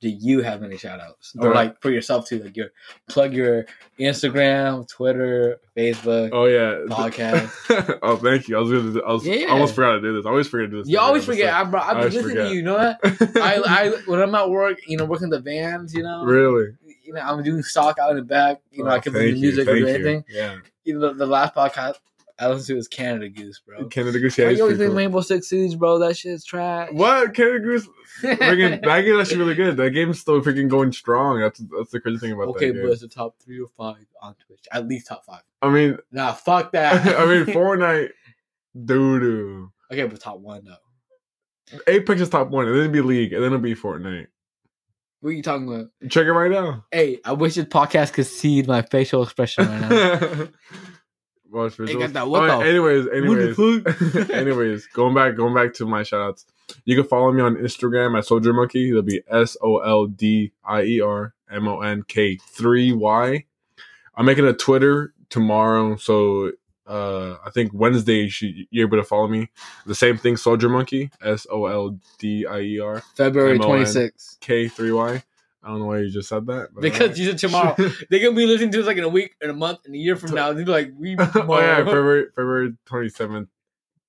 Do you have any shout outs? Or like for yourself too? Like your plug your Instagram, Twitter, Facebook, Oh yeah. podcast. oh, thank you. I was gonna. I was. I Yeah. almost forgot to do this. I always forget to do this. You always forget. I, bro, I've been always listening forget. to you. You know what? I. I when I'm at work, you know, working the vans, you know, really. You know, I'm doing stock out in the back. You know, Oh, I can listen music or do thank you. anything. Yeah. You know, the, the last podcast I listened to was Canada Goose, bro. Canada Goose. Yeah, he's always think. Rainbow Six Siege, bro. That shit's trash. What Canada Goose? Freaking, that game actually really good. That game's still freaking going strong. That's that's the crazy thing about okay, that but it's the top three or five on Twitch. At least top five. I mean, Nah, fuck that. I mean, Fortnite, doo doo. okay, but top one though. Apex is top one, and then it'll be League, and then it'll be Fortnite. What are you talking about? Check it right now. Hey, I wish this podcast could see my facial expression right now. Watch Hey, visuals. got that what the- anyways, anyways, anyways, going back, going back to my shout outs. You can follow me on Instagram at Soldier Monkey. It'll be S O L D I E R M O N K three Y. I'm making a Twitter tomorrow, so uh, I think Wednesday you should, you're able to follow me. The same thing, Soldier Monkey, S O L D I E R February M-O-N. 26th. K three Y. I don't know why you just said that. but Because alright. you said tomorrow. They're gonna be listening to us like in a week, in a month, in a year from now. They'll be like, we oh yeah. February February twenty seventh.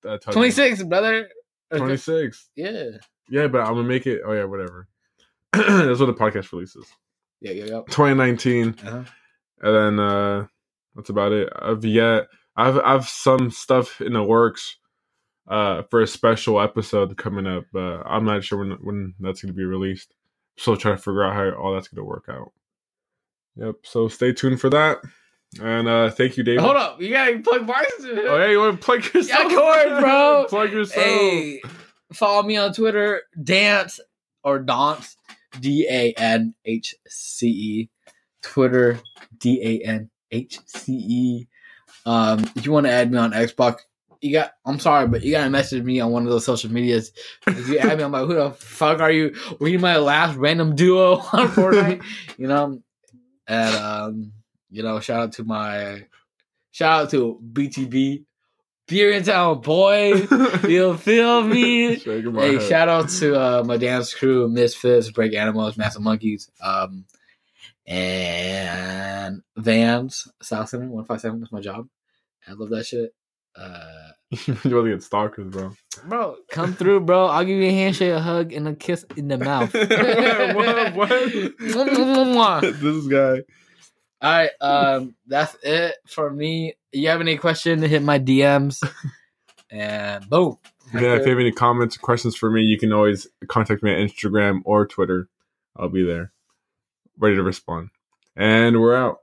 Uh, 26, brother. Twenty six. Yeah. Yeah, but I'm gonna make it. Oh yeah, whatever. That's what the podcast releases. Yeah, yeah, yeah. 2019, Uh-huh. and then uh that's about it. I've yet I've I've some stuff in the works uh for a special episode coming up, but I'm not sure when when that's gonna be released. Still trying to figure out how all that's gonna work out. Yep. So stay tuned for that. And uh thank you, David. Hold up. You gotta plug bars. Oh yeah, you want to plug yourself? of course, bro. plug yourself. Hey, follow me on Twitter, Dance or Dance, D A N H C E. Twitter, D A N H C E. Um, if you want to add me on Xbox, you got. I'm sorry, but you gotta message me on one of those social medias. If you add me, I'm like, who the fuck are you? Were you my last random duo on Fortnite? you know, and um, you know, shout out to my, shout out to BTB, Beer in Town, boy. You feel me? Hey, head. shout out to uh, my dance crew, Misfits, Break Animals, Massive Monkeys, um, and Vans, South Center, 157. That's my job. I love that shit. Uh, you really get stalkers, bro. bro, come through, bro. I'll give you a handshake, a hug, and a kiss in the mouth. what? what? this guy. All right, um, that's it for me. You have any question? Hit my DMs, and boom. Yeah, if you have any comments or questions for me, you can always contact me at Instagram or Twitter. I'll be there, ready to respond. And we're out.